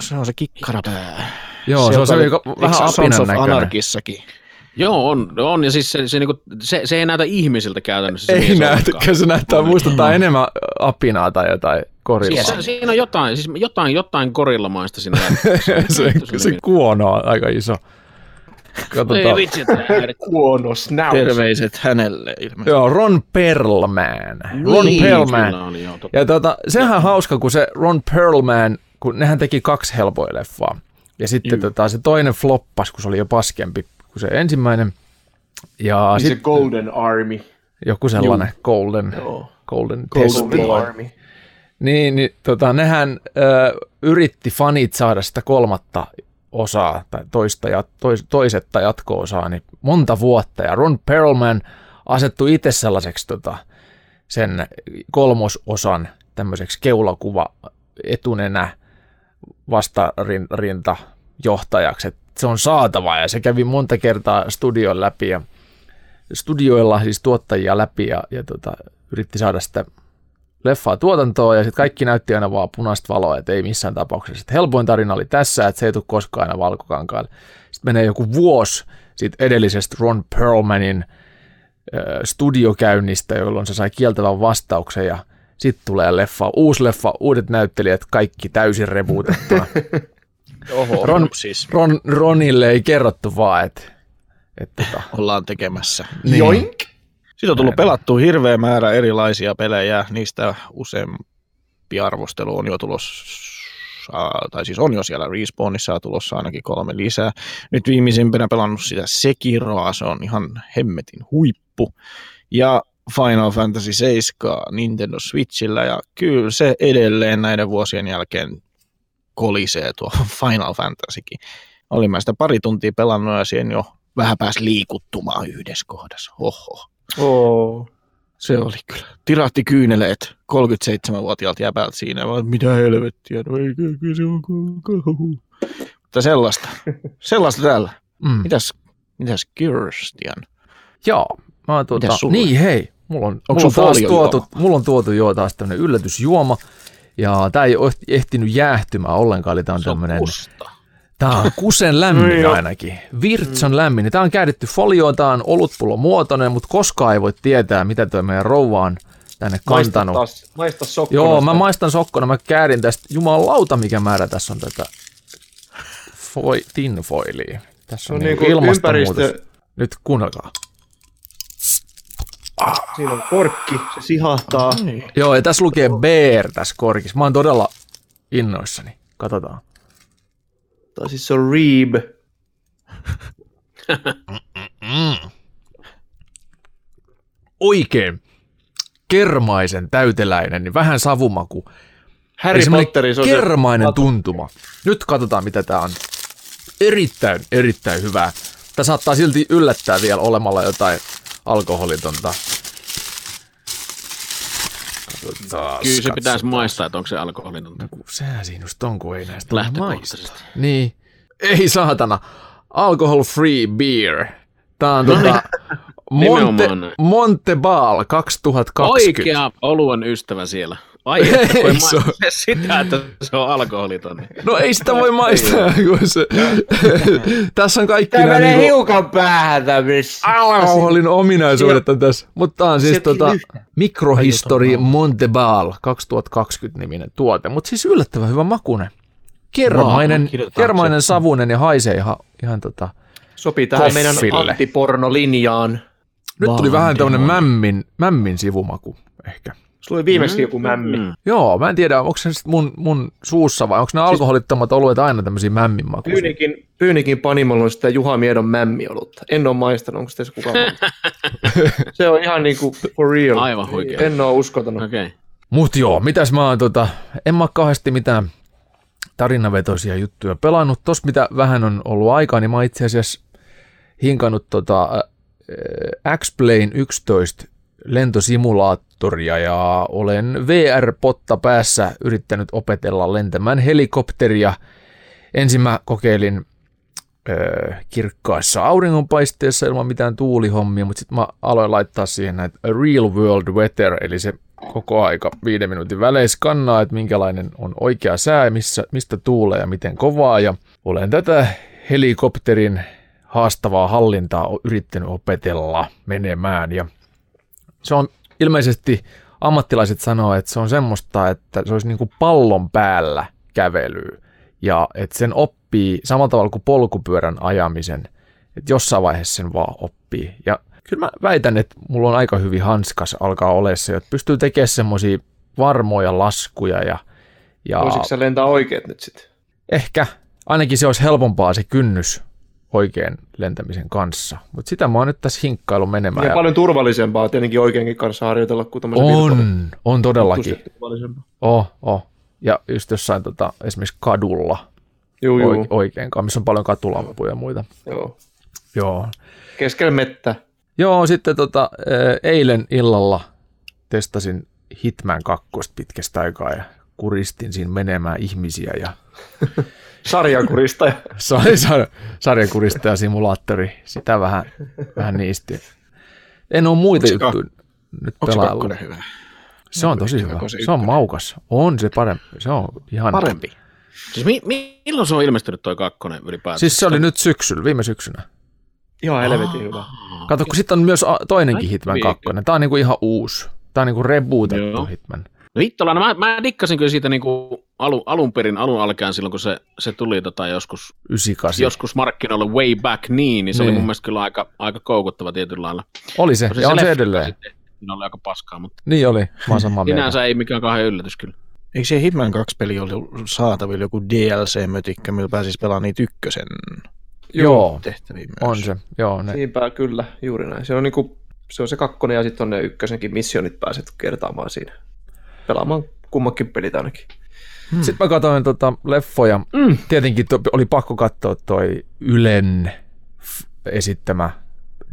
Se on se kikkarapää. Joo, se, on se, joka- vähän se apinan näköinen. Joo on, on ja siis se, se, niinku, se, se ei näytä ihmisiltä käytännössä. Se Ei ollenkaan. se näyttää muistuttaa enemmän apinaa tai jotain korillaa. Siis, siinä on jotain, siis jotain, jotain korillamaista siinä. se, se kuono on aika iso. Ei Katsotaan. vitsi, että häirit- Kuono snaus. Terveiset hänelle ilmeisesti. Joo, Ron Perlman. Ron Niin, Perlman. kyllä oli, joo, totta. Ja tota, sehän on hauska, kun se Ron Perlman, kun nehän teki kaksi Hellboy-leffaa. Ja sitten tota, se toinen floppas, kun se oli jo paskempi kuin se ensimmäinen. Ja Niin se sitten Golden Army. joku sellainen Golden, Joo. Golden, Golden Test. Army. Niin, niin tota, nehän ö, yritti fanit saada sitä kolmatta osaa tai toista, ja, tois, toisetta jatko-osaa niin monta vuotta. Ja Ron Perlman asettui itse sellaiseksi tota, sen kolmososan tämmöiseksi keulakuva etunenä vastarinta johtajaksi. Et se on saatava ja se kävi monta kertaa studion läpi ja studioilla siis tuottajia läpi ja, ja tota, yritti saada sitä leffaa tuotantoon ja sitten kaikki näytti aina vaan punaista valoa, että ei missään tapauksessa. Sitten helpoin tarina oli tässä, että se ei tule koskaan aina valkokankaalle. Sitten menee joku vuosi siitä edellisestä Ron Perlmanin ö, studiokäynnistä, jolloin se sai kieltävän vastauksen ja sitten tulee leffa, uusi leffa, uudet näyttelijät, kaikki täysin rebootettuna. Oho, Ron- siis Ron, Ronille ei kerrottu vaan, että et, tota, ollaan tekemässä. niin. Joink. Siitä on tullut pelattua hirveä määrä erilaisia pelejä, niistä useampi arvostelu on jo tulossa, tai siis on jo siellä Respawnissa tulossa ainakin kolme lisää. Nyt viimeisimpänä pelannut sitä Sekiroa, se on ihan hemmetin huippu. Ja Final Fantasy 7 Nintendo Switchillä, ja kyllä se edelleen näiden vuosien jälkeen kolisee tuo Final Fantasykin. Olin mä sitä pari tuntia pelannut ja siihen jo vähän pääsi liikuttumaan yhdessä kohdassa. Oho. Oo. Se oli kyllä. Tirahti kyyneleet 37-vuotiaalta jäbältä siinä, vaan mitä helvettiä, no ei, kyllä se on kauhu. Mutta sellaista, sellaista täällä. Mm. Mitäs, mitäs Kirstian? Joo, mä oon tuota, niin hei, mulla on, mulla on, taas tuotu, mulla on tuotu jo taas tämmönen yllätysjuoma, ja tää ei ole ehtinyt jäähtymään ollenkaan, eli tää on kusta. tää on kusen lämmin ainakin, virtsan lämmin, tää on käännetty folioon, tää on olutpullon muotoinen, mutta koskaan ei voi tietää, mitä toi meidän rouva on tänne Maista kantanut. taas, maista sokkona. Joo, mä maistan sokkona, mä käärin tästä, jumalauta mikä määrä tässä on tätä foi, tinfoilia. Tässä on, on niin niinku ilmastonmuutos. ympäristö, Nyt kuunnelkaa. Siinä on korkki, se sihahtaa. Joo, ja tässä lukee Bear tässä korkissa. Mä oon todella innoissani. Katsotaan. Tai siis se on Reeb. Oikein kermaisen täyteläinen, niin vähän savumaku. Harry Potterissa on se- kermainen tuntuma. Nyt katsotaan, mitä tää on. Erittäin, erittäin hyvää. Tää saattaa silti yllättää vielä olemalla jotain alkoholitonta. Katsotaan. Kyllä se pitäisi maistaa, että onko se alkoholitonta. Kun sehän siinä just on, kun ei näistä maista. Niin. Ei saatana. Alcohol free beer. Tää on tota Monte, näin. Montebal 2020. Oikea oluen ystävä siellä. Ai, että ei se sitä, että se on alkoholiton. No ei sitä voi maistaa, kun se... tässä on kaikki Tämä nämä menee niinku hiukan päähän tämmöistä. alkoholin ominaisuudet on tässä. Mutta on siis tota, lyhkä. Mikrohistory Montebal 2020 niminen tuote, mutta siis yllättävän hyvä makunen. Kermainen, kermainen savunen ja haisee ihan, ihan tota... Sopii tähän meidän Koffille. antipornolinjaan. Nyt tuli vähän demoni. mämmin, mämmin sivumaku ehkä. Sulla oli viimeksi joku mämmi. Mm. Joo, mä en tiedä, onko se mun, mun suussa vai onko ne alkoholittomat oluet aina tämmöisiä mämminmakuisia? Pyynikin, Pyynikin Panimolla on sitä Juha Miedon mämmiolutta. En ole maistanut, onko tässä kukaan? Se on ihan niinku for real. Aivan huikea. En ole uskaltanut. Okei. Okay. Mut joo, mitäs mä oon tota, en mä kauheasti mitään tarinavetoisia juttuja pelannut. Tos mitä vähän on ollut aikaa, niin mä itse asiassa hinkannut tota äh, X-Plane 11 lentosimulaattoria ja olen VR-potta päässä yrittänyt opetella lentämään helikopteria. Ensin mä kokeilin ö, kirkkaassa auringonpaisteessa ilman mitään tuulihommia, mutta sitten mä aloin laittaa siihen näitä real world weather, eli se koko aika viiden minuutin välein skannaa, että minkälainen on oikea sää, missä, mistä tuulee ja miten kovaa. Ja olen tätä helikopterin haastavaa hallintaa yrittänyt opetella menemään. Ja se on ilmeisesti, ammattilaiset sanoo, että se on semmoista, että se olisi niin kuin pallon päällä kävelyä. Ja että sen oppii samalla tavalla kuin polkupyörän ajamisen, että jossain vaiheessa sen vaan oppii. Ja kyllä mä väitän, että mulla on aika hyvin hanskas alkaa olemaan se, että pystyy tekemään semmoisia varmoja laskuja ja, ja Voisitko sä lentää oikeet nyt sitten? ehkä ainakin se olisi helpompaa se kynnys oikein lentämisen kanssa. Mutta sitä mä oon nyt tässä hinkkailu menemään. Ja Ja paljon turvallisempaa tietenkin oikeinkin kanssa harjoitella kuin tämmöisen on, on todellakin. Oh, oh. Ja just jossain tota, esimerkiksi kadulla Juu, juu. oike- oikeinkaan, missä on paljon katulamppuja ja muita. Joo. Joo. Keskellä mettä. Joo, sitten tota, eh, eilen illalla testasin Hitman 2 pitkästä aikaa ja kuristin siinä menemään ihmisiä ja Sarjakurista. sai sar- sarjakuristaja simulaattori, sitä vähän, vähän niisti. En ole muita Onko juttuja nyt pelaillut. kakkonen hyvä? Se on tosi Hyvä se Se on maukas. On se parempi. Se on ihan. Parempi. Siis mi- mi- milloin se on ilmestynyt toi kakkonen ylipäätään? Siis se oli nyt syksyllä, viime syksynä. Ihan helvetin hyvä. Kato, kun sitten on myös toinenkin Hitman. 2. Tämä on niinku ihan uusi. Tämä on niinku rebootettu Joo. Hitman. No hittola, no mä, mä dikkasin kyllä siitä niinku alu, alun perin, alun alkaen silloin, kun se, se tuli tota joskus, 98. joskus markkinoille way back niin, niin se Niin. oli mun mielestä kyllä aika, aika koukuttava tietyllä lailla. Oli se, Tosin ja on se edelleen. sitten, Siinä oli aika paskaa, mutta Niin oli, mä samaa mieltä. sinänsä ei mikään kauhean yllätys kyllä. Eikö se Hitman 2-peli ollut saatavilla joku DLC-mötikkä, millä pääsisi pelaamaan niitä ykkösen Joo, tehtäviä myös? on se. Joo, ne. Niinpä kyllä, juuri näin. Se on, niinku, se, on se kakkonen ja sitten on ne ykkösenkin missionit pääset kertaamaan siinä. Pelaamaan kummakin pelit ainakin. Sitten mä katsoin tota leffoja. Mm. Tietenkin to, oli pakko katsoa toi Ylen f- esittämä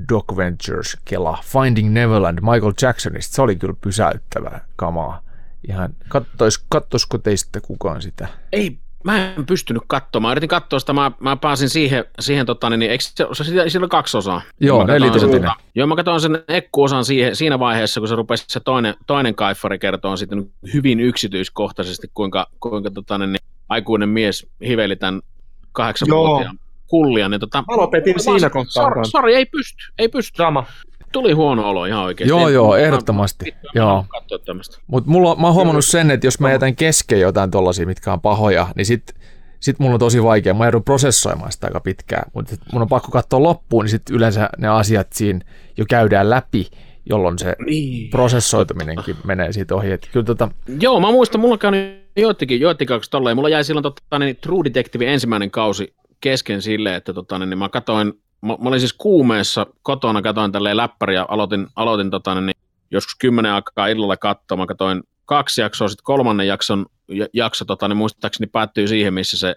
Doc Ventures, Kela, Finding Neverland, Michael Jacksonista. Se oli kyllä pysäyttävää kamaa. Ihan, kattois, kattoisiko teistä kukaan sitä? Ei, mä en pystynyt katsomaan. Yritin katsoa sitä, mä, mä pääsin siihen, siihen tota, niin, eikö se, se, siellä on kaksi osaa? Joo, nelituntinen. sen- Joo, mä katsoin sen ekkuosan siihen, siinä vaiheessa, kun se rupesi se toinen, toinen kaifari kertoo sitten hyvin yksityiskohtaisesti, kuinka, kuinka tota, niin, aikuinen mies hiveli tämän kahdeksanvuotiaan kullia. Niin, tota, Mä lopetin mä siinä kohtaa sori, ei pysty, ei pysty. Sama. Tuli huono olo ihan oikeasti. Joo, En- joo, ehdottomasti. Joo. Mutta mulla, mä oon huomannut sen, että jos mä jätän kesken jotain tollasia, mitkä on pahoja, niin sit, sit mulla on tosi vaikea. Mä joudun prosessoimaan sitä aika pitkään, mutta mun on pakko katsoa loppuun, niin sit yleensä ne asiat siinä jo käydään läpi, jolloin se Niin. prosessoituminenkin menee siitä ohi. Et kyllä tota, Joo, mä muistan, mulla käy joittikin, kaksi tolleen. Mulla jäi silloin tota, niin, True Detective ensimmäinen kausi kesken silleen, että tota, niin, mä katoin, mä, mä olin siis kuumeessa kotona, katoin tälleen läppäri ja aloitin, aloitin tota, niin, joskus kymmenen aikaa illalla katsoa. Mä katoin kaksi jaksoa, sitten kolmannen jakson ja- jakso tota, niin muistaakseni päättyy siihen, missä se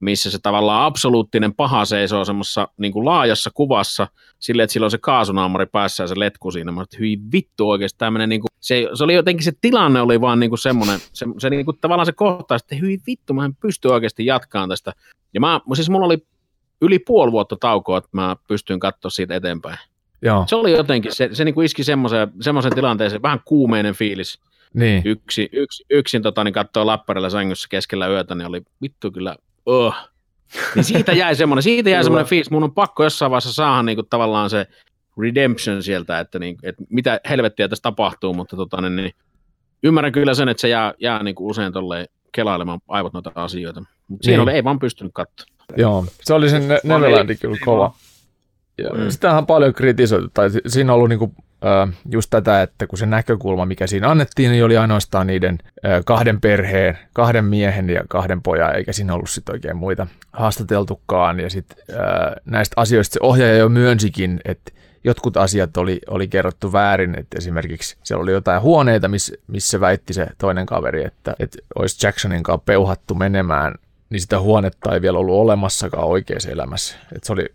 missä se tavallaan absoluuttinen paha seisoo semmoisessa niin laajassa kuvassa silleen, että sillä on se kaasunaamari päässä ja se letku siinä. Mä että hyi vittu oikeasti tämmöinen, niin se, se, oli jotenkin se tilanne oli vaan niin kuin semmoinen, se, se niin kuin, tavallaan se kohtaus, että hyi vittu, mä en pysty oikeasti jatkaan tästä. Ja mä, siis mulla oli yli puoli vuotta taukoa, että mä pystyin katsoa siitä eteenpäin. joo, Se oli jotenkin, se, se niin kuin iski semmoiseen, semmoiseen tilanteeseen, vähän kuumeinen fiilis. niin. Yksi, yksi, yksin tota, niin katsoo läppärillä sängyssä keskellä yötä, niin oli vittu kyllä, oh. Niin siitä jäi semmoinen, siitä jäi semmoinen fiilis, mun on pakko jossain vaiheessa saada niin kuin, tavallaan se redemption sieltä, että, niin, että mitä helvettiä tässä tapahtuu, mutta tota, niin, niin, ymmärrän kyllä sen, että se jää, jää niin kuin usein tolleen kelailemaan aivot noita asioita. Mutta siinä Niin. oli, ei vaan pystynyt katsomaan. Joo, se oli sen Ne- Neverlandi kyllä kova. Ja Mm. Sitähän on paljon kritisoitu, tai si- siinä on ollut niinku, äh, just tätä, että kun se näkökulma, mikä siinä annettiin, niin oli ainoastaan niiden äh, kahden perheen, kahden miehen ja kahden pojan, eikä siinä ollut sit oikein muita haastateltukaan. Ja sitten äh, näistä asioista se ohjaaja jo myönsikin, että jotkut asiat oli, oli kerrottu väärin, että esimerkiksi siellä oli jotain huoneita, miss, missä väitti se toinen kaveri, että, että olisi Jacksonin kanssa peuhattu menemään, niin sitä huonetta ei vielä ollut olemassakaan oikeassa elämässä. Että se, oli,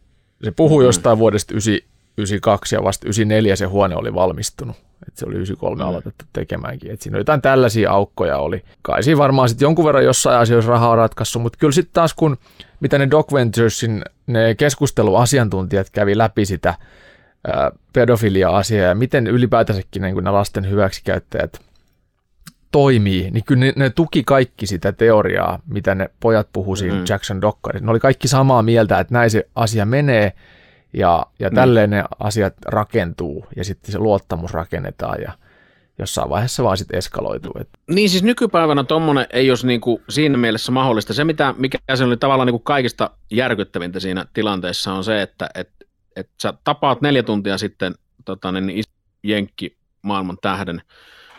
se puhui jostain vuodesta 92 ja vasta 94 se huone oli valmistunut. Että se oli 93 Mm. aloitettu tekemäänkin. Että siinä oli jotain tällaisia aukkoja oli. Kai siinä varmaan sitten jonkun verran jossain asioissa rahaa on ratkaissut, mutta kyllä sitten taas kun mitä ne Doc Venturesin ne keskusteluasiantuntijat kävi läpi sitä ää, pedofilia-asiaa ja miten ylipäätänsäkin niin nämä lasten hyväksikäyttäjät toimii, niin kyllä ne, ne tuki kaikki sitä teoriaa, mitä ne pojat puhuu siinä Mhm. Jackson Dockarissa. Ne oli kaikki samaa mieltä, että näin se asia menee ja, ja tälleen ne asiat rakentuu ja sitten se luottamus rakennetaan ja jossain vaiheessa vaan sitten eskaloituu. Et, Niin siis nykypäivänä tuommoinen ei olisi niinku siinä mielessä mahdollista. Se, mitä, mikä se oli tavallaan niinku kaikista järkyttävintä siinä tilanteessa on se, että et, et sä tapaat neljä tuntia sitten tota, niin jenkki maailman tähden,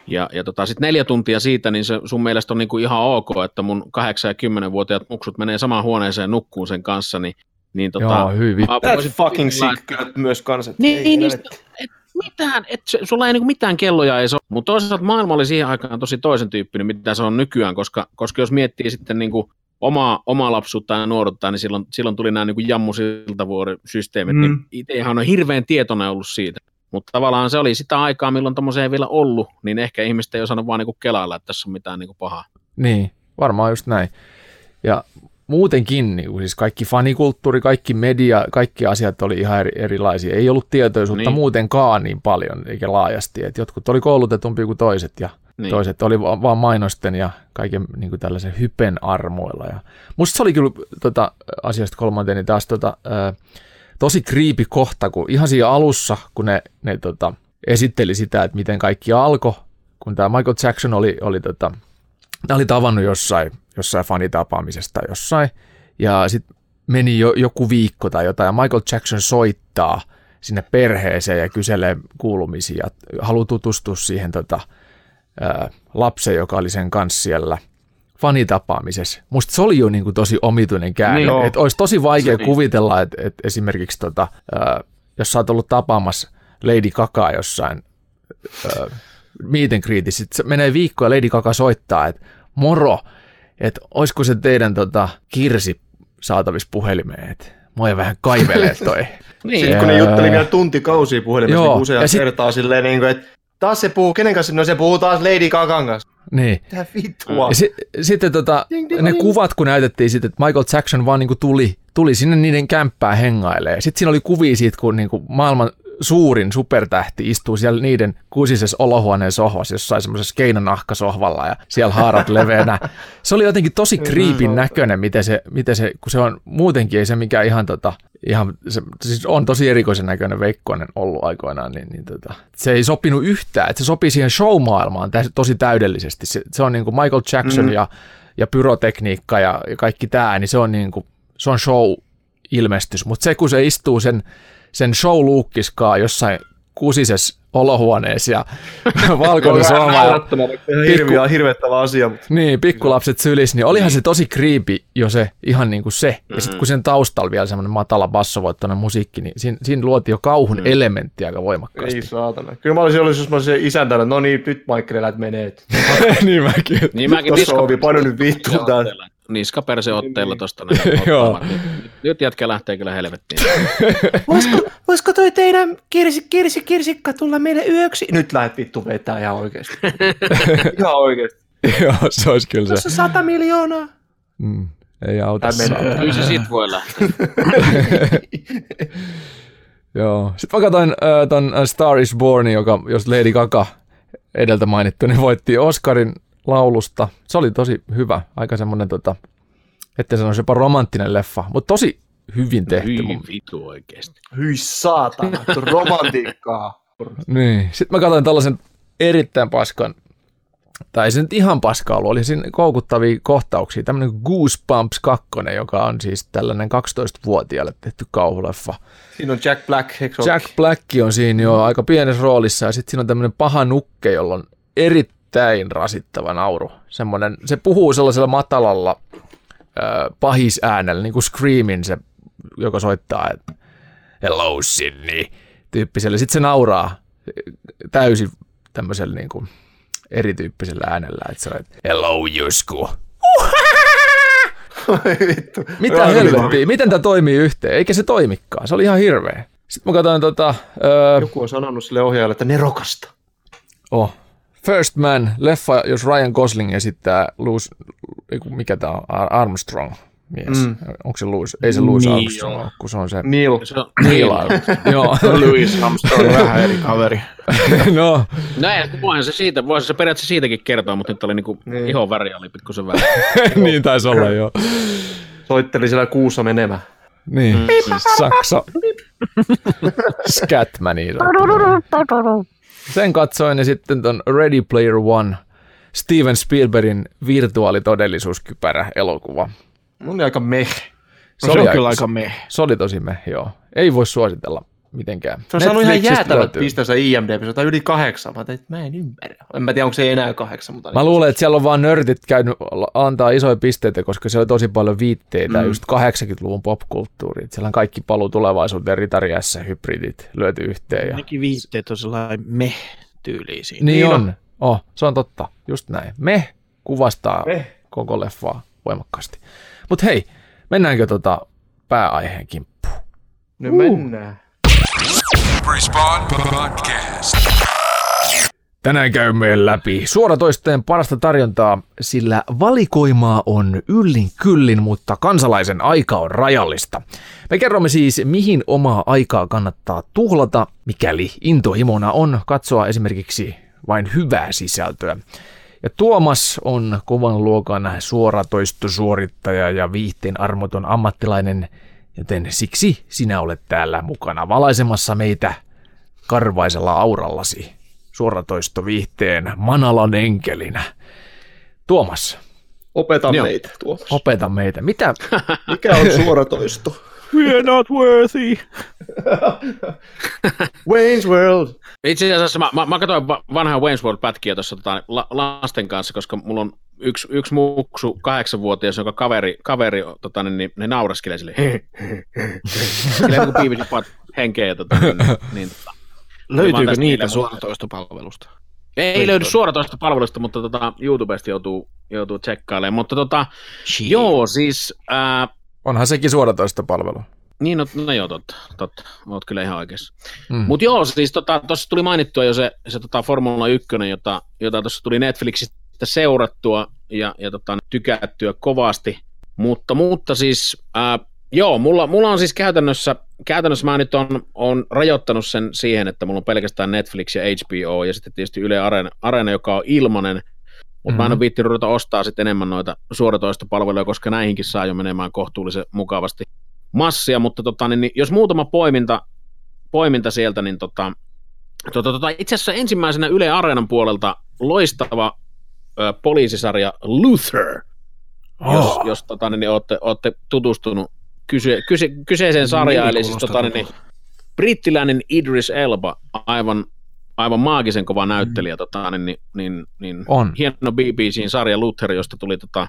ja, ja tota, sitten neljä tuntia siitä, niin se sun mielestä on niinku ihan ok, että mun 8- ja 10-vuotiaat muksut menee samaan huoneeseen nukkuun sen kanssa, niin, niin tota, joo, hyvin. mä That's fucking sick kyllä myös kanssa. niin, niin, niin et mitään, et se, sulla ei niinku mitään kelloja ei se mutta toisaalta maailma oli siihen aikaan tosi toisen tyyppinen, mitä se on nykyään, koska, koska jos miettii sitten niinku omaa, omaa lapsuutta ja nuoruutta, niin silloin, silloin tuli nämä niinku jammusiltavuorisysteemit, mm. Mm. niin itse ihan on hirveän tietoinen ollut siitä. Mutta tavallaan se oli sitä aikaa, milloin tuommoisia ei vielä ollut, niin ehkä ihmiset ei osannut vaan niinku kelailla, että tässä on mitään niinku pahaa. Niin, varmaan just näin. Ja muutenkin, niin siis kaikki fanikulttuuri, kaikki media, kaikki asiat oli ihan eri, erilaisia. Ei ollut tietoisuutta niin. Niin. muutenkaan niin paljon eikä laajasti. Et jotkut oli koulutetumpi kuin toiset ja niin. toiset oli va- vaan mainosten ja kaiken niin kuin tällaisen hypen armoilla. Ja musta se oli kyllä tota, asiasta kolmanteen niin taas tota, ää, tosi kriipi kohta, kun ihan siinä alussa, kun ne, ne tota, esitteli sitä, että miten kaikki alkoi, kun tämä Michael Jackson oli, oli tota, oli tavannut jossain, jossain fanitapaamisesta jossain, ja sitten meni jo, joku viikko tai jotain, ja Michael Jackson soittaa sinne perheeseen ja kyselee kuulumisia, haluaa tutustua siihen tota, ää, lapseen, joka oli sen kanssa siellä fanitapaamisessa. Musta se oli jo niin kuin tosi omituinen käänne, Niin, että olisi tosi vaikea Niin. kuvitella, että, että esimerkiksi tota, ää, jos sä oot ollut tapaamassa Lady Gagaa jossain ää, meet and greetissä, sit se menee viikko ja Lady Gaga soittaa, että moro, että olisiko se teidän tota, kirsi saatavissa puhelimeen, että Mua vähän kaivelee toi. Niin, Sitten kun ne jutteli vielä tuntikausia puhelimessa Joo, niin useat sit- kertaa silleen, niin kuin, että taas se puhuu, kenen kanssa? No se puhuu taas Lady Gagan kanssa. niin. Mitä vittua? Ja si- sitten tota, Ding, ding, ne ding. kuvat, kun näytettiin sitten, että Michael Jackson vaan niinku tuli, tuli sinne niiden kämppään hengailee. Sitten siinä oli kuvia siitä, kun niinku maailman suurin supertähti istuu siellä niiden kuusisessa olohuoneen sohvassa, jossain semmoisessa keinonahkasohvalla ja siellä haarat leveänä. Se oli jotenkin tosi kriipin näköinen, miten se, miten se, kun se on muutenkin ei se mikään ihan tota, ihan, se, siis on tosi erikoisen näköinen Veikkonen ollut aikoinaan, niin, niin tota, se ei sopinut yhtään, että se sopii siihen show-maailmaan tä- tosi täydellisesti. Se, se on niin kuin Michael Jackson mm. ja, ja pyrotekniikka ja, ja kaikki tämä, niin se on, niin kuin, se on show-ilmestys, mutta se kun se istuu sen, sen show-luukkiskaa jossain kusisessa olohuoneessa ja valkoinen sohva ja hirviä, hirvettävä asia, mutta niin, pikkulapset sylis, niin olihan se tosi kriipi jo se, ihan niin kuin se. Ja sitten kun sen taustalla vielä semmoinen matala bassovoittoinen musiikki, niin siinä, siinä luotiin jo kauhun mm. elementti aika voimakkaasti. ei saatana. Kyllä mä olisin ollut, jos mä olisin isäntänä, no niin, nyt Michael elät menee. niin mäkin. niin mäkin Tossa ovi, painu nyt vittuun tää. Niskaperseotteella tosta. Joo. Nyt, nyt jätkä lähtee kyllä helvettiin. Voisiko, voisiko toi teidän kirsi, kirsi, kirsikka tulla meille yöksi? Nyt lähdet vittu vetää ihan oikeesti. ihan oikeesti. Joo, se olisi kyllä se. Tuossa sata miljoonaa. Mm, ei auta. Kyllä se sit voi lähteä. Joo. Sitten mä katsoin äh, ton Star is Born, joka, jos Lady Gaga edeltä mainittu, niin voitti Oscarin laulusta. Se oli tosi hyvä, aika semmoinen, tota, että sanoisi jopa romanttinen leffa, mutta tosi hyvin tehty. Hyi mun vitu oikeesti. Hyi saatana, romantiikkaa. Niin. Sitten mä katsoin tällaisen erittäin paskan, tai ei se nyt ihan paska ollut, oli siinä koukuttavia kohtauksia. Tämmöinen Goosebumps 2, joka on siis tällainen 12-vuotiaalle tehty kauhuleffa. Siinä on Jack Black, eikö se? Jack Black on siinä jo aika pienessä roolissa ja sitten siinä on tämmöinen paha nukke, jolla on erittäin rasittava nauru. Semmoinen, se puhuu sellaisella matalalla pahisäänellä, niin kuin Screamin se, joka soittaa, että hello Sydney, tyyppiselle. Sitten se nauraa täysin tämmöisellä niin kuin erityyppisellä äänellä, että se on, että hello Jusku. Vittu. Mitä helvettiä, miten tämä toimii yhteen? Eikä se toimikaan, se oli ihan hirveä. Sitten mä katsoin tota, öö, Joku on sanonut sille ohjaajalle, että nerokasta. Oh. First Man, leffa, jos Ryan Gosling esittää Louis, ei mikä tämä on, Ar- Armstrong mies. Mm. Onko se Louis? Ei se Louis Neil. Armstrong ole, kun se on se Neil. Se on, Neil Armstrong. Joo. Louis Armstrong, vähän eri kaveri. no, näin, voihan se siitä, voisi se periaatteessa siitäkin kertoa, mutta nyt oli niinku niin. ihon väri oli pikkusen vähän. niin taisi olla jo. Soitteli siellä kuussa menemään. Niin, siis Saksa. Scatmani. Sen katsoin ja sitten ton Ready Player One, Steven Spielbergin virtuaalitodellisuuskypärä elokuva. Mun oli aika meh. Se, on kyllä aika meh. Se oli tosi me, joo. Ei voi suositella mitenkään. Se on saanut ihan jäätävät pisteensä IMDb, se on yli kahdeksan. Mä, tein, että mä en ymmärrä. En mä tiedä, onko se enää kahdeksan. Mutta Mä luulen, että siellä on vaan nörtit käynyt antaa isoja pisteitä, koska siellä on tosi paljon viitteitä mm. just 80-luvun popkulttuuriin. Siellä on kaikki paluu tulevaisuuteen, ritariässä, hybridit lyöty yhteen. Ja... Nekin viitteet on sellainen meh-tyyliä siinä. Niin, Niin on. on. Oh, se on totta. Just näin. Me kuvastaa Me. koko leffaa voimakkaasti. Mutta hei, mennäänkö tota pääaiheen kimppuun? Nyt mennään. Respawn Podcast. Tänään käymme läpi suoratoistojen parasta tarjontaa, sillä valikoimaa on yllin kyllin, mutta kansalaisen aika on rajallista. Me kerromme siis, mihin omaa aikaa kannattaa tuhlata, mikäli intohimona on katsoa esimerkiksi vain hyvää sisältöä. Ja Tuomas on kovan luokan suoratoistosuorittaja ja viihteen armoton ammattilainen, joten siksi sinä olet täällä mukana valaisemassa meitä karvaisella aurallasi suoratoistoviihteen manalan enkelinä. Tuomas, Opeta Joo. meitä, Tuomas. opeta meitä. Mitä, Mikä on suoratoisto? We're not worthy. Wayne's World. Itse asiassa mä, mä, mä katsoin va- vanhaa Wayne's World-pätkiä tuossa tota, la, lasten kanssa, koska mulla on yksi, yksi muksu, kahdeksanvuotias, jonka kaveri, kaveri tota, niin, niin, ne nauraskelee sille. Silleen niin kuin piivisipat henkeä. Ja, tota, niin, niin, tota. Löytyykö niitä suoratoistopalvelusta? Ei löydy suoratoista palvelusta, mutta tota, YouTubesta joutuu, joutuu tsekkailemaan. Mutta tota, joo, siis ää, onhan sekin suoratoistopalvelu? Niin, no, no joo, totta, totta. Oot kyllä ihan oikeassa. Mm. Mutta joo, siis tuossa tota, tuli mainittua jo se, se tota Formula 1, jota, jota tuossa tuli Netflixistä seurattua ja, ja tota, tykättyä kovasti. Mutta, mutta siis, ää, joo, mulla, mulla on siis käytännössä, käytännössä mä nyt on, on rajoittanut sen siihen, että mulla on pelkästään Netflix ja HBO ja sitten tietysti Yle Arena, Arena joka on ilmanen, mutta mm-hmm. mä en Mhm. ole viittinyt ruveta ostaa sitten enemmän noita suoratoistopalveluja, koska näihinkin saa jo menemään kohtuullisen mukavasti massia, mutta tota, niin, niin, jos muutama poiminta, poiminta sieltä, niin tota, tota, tota, itse asiassa ensimmäisenä Yle Areenan puolelta loistava ö, poliisisarja Luther, jos, Oh. jos tota, niin, niin, olette, olette tutustunut kyse, kyse, kyseiseen sarjaan, eli siis tota, niin, niin, brittiläinen Idris Elba, aivan, aivan maagisen kova näyttelijä, tota, niin, niin, niin, niin On. hieno BBCn sarja Luther, josta tuli tota,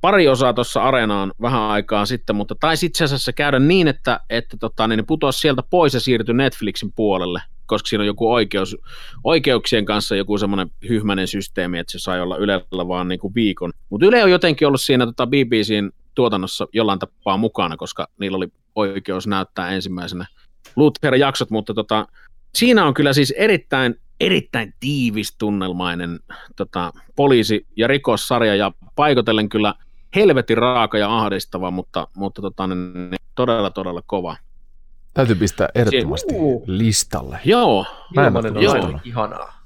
pari osaa tuossa areenaan vähän aikaa sitten, mutta taisi itse asiassa käydä niin, että, että tota, niin putosi sieltä pois ja siirtyi Netflixin puolelle, koska siinä on joku oikeus, oikeuksien kanssa joku semmoinen hyhmäinen systeemi, että se sai olla Ylellä vaan niin kuin viikon. Mutta Yle on jotenkin ollut siinä tota BBCn tuotannossa jollain tapaa mukana, koska niillä oli oikeus näyttää ensimmäisenä Luther-jaksot, mutta tota, siinä on kyllä siis erittäin, erittäin tiivis tunnelmainen tota, poliisi- ja rikossarja ja paikotellen kyllä helvetin raaka ja ahdistava, mutta, mutta tota, niin, niin, todella, todella kova. Täytyy pistää ehdottomasti Uu. listalle. Joo, Mä en Ilmanen on aina ihanaa.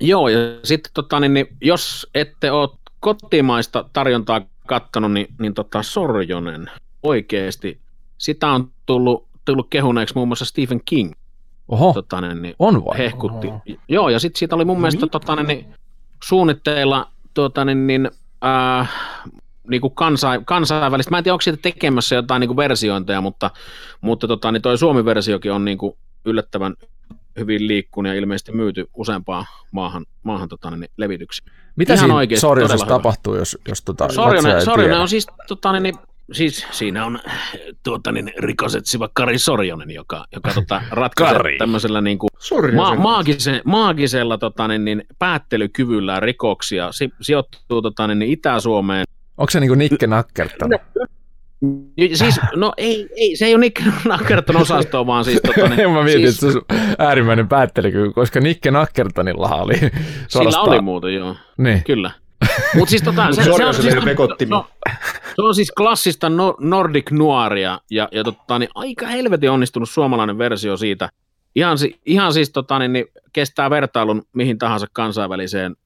joo ja sitten tota, niin, niin, jos ette ole kotimaista tarjontaa kattonut, niin, niin tota, Sorjonen oikeasti, sitä on tullut, tullut kehuneeksi muun muassa Stephen King. Oho, Tota, niin, niin, on vai? hehkutti. Joo, ja sitten siitä oli mun mielestä tota, niin, suunnitteilla tuota, niin, niin, äh, niin kuin kansain, kansainvälistä. Mä en tiedä, onko siitä tekemässä jotain niin kuin versiointeja, mutta, mutta tota, niin toi Suomi-versiokin on niin kuin yllättävän hyvin liikkunut ja ilmeisesti myyty useampaan maahan, maahan tota, niin, levityksiin. Mitä ihan siinä oikeesti Sorjosessa tapahtuu, jos, jos tota katsoja Sorjonen, ei Sorjonen tiedä? on siis, tota, niin, niin, siis siinä on tuota, niin, rikosetsiva Kari Sorjonen, joka, joka tota, ratkaisee tämmöisellä niin kuin, Ma- maagise- maagisella tota, niin, niin, päättelykyvyllä rikoksia si- sijoittuu tota, niin, niin Itä-Suomeen. Onko se niinku Nikke Nakkertana? Ja Siis, no ei, ei, se ei ole Nick Nackerton osastoa, vaan siis... Tota, niin, mä mietin, siis, että se on äärimmäinen päättelykyky, koska Nikke Nakkertanillahan oli Sillä suorastaan... oli muuten, joo, Niin. kyllä. Mutta siis tota, se, se, on siis, no, se on siis klassista no, Nordic Noiria ja, ja tota, niin aika helvetin onnistunut suomalainen versio siitä. Ihan, si- ihan siis tota, niin, niin, kestää vertailun mihin tahansa kansainväliseen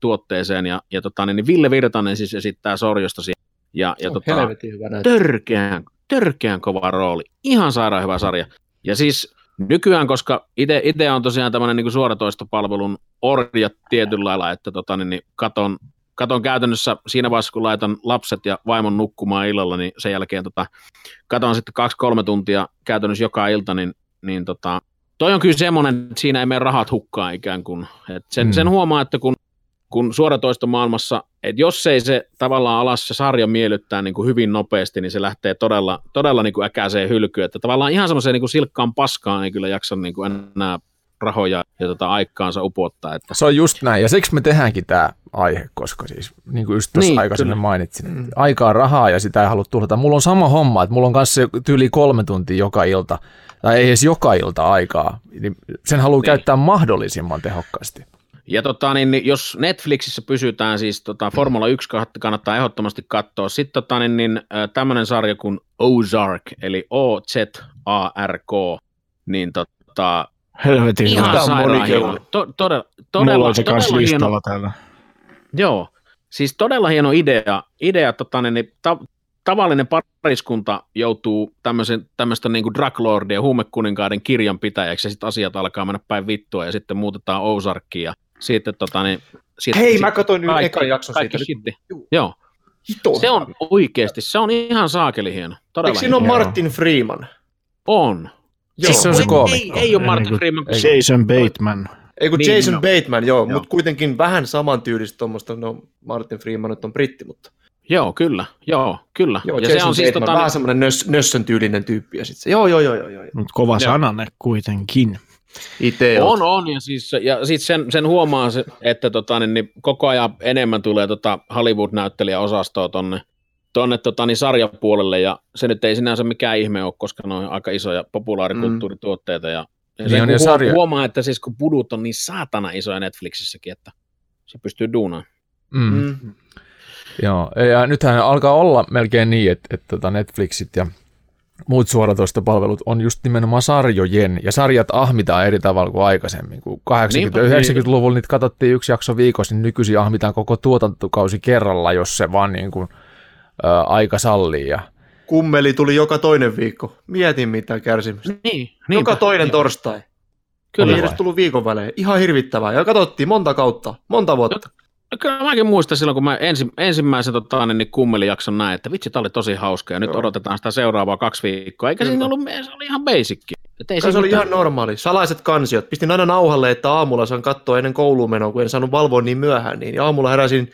tuotteeseen ja, ja tota, niin, niin Ville Virtanen siis esittää Sorjosta siinä. Ja, ja tota, Helvetin hyvä törkeän, törkeän kova rooli. Ihan sairaan hyvä sarja. Ja siis nykyään, koska itse on tosiaan tämmöinen niin suoratoistopalvelun orja tietyllä lailla, että tota, niin, niin katon, katon käytännössä siinä vaiheessa, kun laitan lapset ja vaimon nukkumaan illalla, niin sen jälkeen tota, katon sitten kaksi-kolme tuntia käytännössä joka ilta, niin, niin tota, toi on kyllä semmoinen, että siinä ei mene rahat hukkaan ikään kuin. Et sen, Mm. sen huomaa, että kun kun suoratoistomaailmassa, että jos ei se tavallaan alas se sarja miellyttää niin kuin hyvin nopeasti, niin se lähtee todella, todella niin kuin äkäiseen hylkyyn, että tavallaan ihan semmoiseen niin kuin silkkaan paskaan ei kyllä jaksa niin kuin enää rahoja ja tota aikaansa upottaa. Että, Se on just näin, ja siksi me tehdäänkin tämä aihe, koska siis niin kuin just tuossa Niin, aikaisemmin kyllä. mainitsin, että aikaa rahaa ja sitä ei halua tuhlata. Mulla on sama homma, että mulla on kanssa tyyli kolme tuntia joka ilta, tai ei edes joka ilta aikaa, niin sen haluaa Niin. käyttää mahdollisimman tehokkaasti. ja tota, niin, niin jos Netflixissä pysytään, siis tota, Formula 1 kannattaa ehdottomasti katsoa. Sitten tota, niin, niin, tämmöinen sarja kuin Ozark, eli O-Z-A-R-K, niin tota, Helvetin ihan hyvä. hieno. To, todella, Mulla todella, on se todella hieno, listalla täällä. Joo, siis todella hieno idea. idea tota, niin, niin, ta, tavallinen pariskunta joutuu tämmöistä niin kuin drug lordien ja huumekuninkaiden kirjanpitäjäksi ja sitten asiat alkaa mennä päin vittua ja sitten muutetaan Ozarkkiin ja sitten tota, niin, sit, Hei, sit, mä katsoin nyt kaikki- ekan jakson kaikki siitä. shitti. Juu. Joo, Hito. se on oikeasti, se on ihan saakeli hieno. Todella Eikö siinä ole. Martin Freeman? On. Joo. Siis se on se Ei- koomikko. Ei, ei ole Martin kun- Freeman. Jason Bateman. Ei kun Niin, Jason no. Bateman, joo, Joo. mutta kuitenkin vähän samantyylistä tuommoista, no Martin Freeman nyt on britti, mutta Joo, kyllä. Joo, kyllä. joo, ja Jason se on siis Bateman, tota, vähän semmoinen nös, nössön tyylinen tyyppi ja sit se, joo, joo, joo, joo, joo. Mutta kova sananne kuitenkin. Itse On, on, ja, siis, ja sit sen, sen huomaa, se, että tota, niin, niin koko ajan enemmän tulee tota Hollywood-näyttelijäosastoa tonne, tuonne tota, niin sarjapuolelle, ja se nyt ei sinänsä mikään ihme ole, koska ne on aika isoja populaarikulttuurituotteita, ja, ja Niin se on, kun ja huo- sarja- huomaa, että siis kun pudut on niin saatana isoja Netflixissäkin, että se pystyy duunaan. Mm. Mm. Joo, ja nythän alkaa olla melkein niin, että, että tota Netflixit ja muut suoratoistopalvelut on just nimenomaan sarjojen, ja sarjat ahmitaan eri tavalla kuin aikaisemmin. Kun 80- Niinpä. ja 90-luvulla niitä katsottiin yksi jakso viikossa, niin nykyisin ahmitaan koko tuotantokausi kerralla, jos se vaan niin kuin, ä, aika sallii. Ja, Kummeli tuli joka toinen viikko. Mietin mitä kärsimystä. Niin, Joka toinen torstai. Kyllä. Ei edes tullut viikon välein. Ihan hirvittävää. Ja katsottiin monta kautta, monta vuotta. No Kyllä mäkin muistan silloin, kun mä ensi, ensimmäisen tota, niin kummelijakson näin, että vitsi, tää oli tosi hauska ja nyt Joo. odotetaan sitä seuraavaa kaksi viikkoa. Eikä Kyllä. siinä ollut, se oli ihan basicki. Ei siinä se oli mitään- ihan normaali. Salaiset kansiot. Pistin aina nauhalle, että aamulla saan katsoa ennen kouluun menoa, kun en saanut valvoa niin myöhään. Niin Ja aamulla heräsin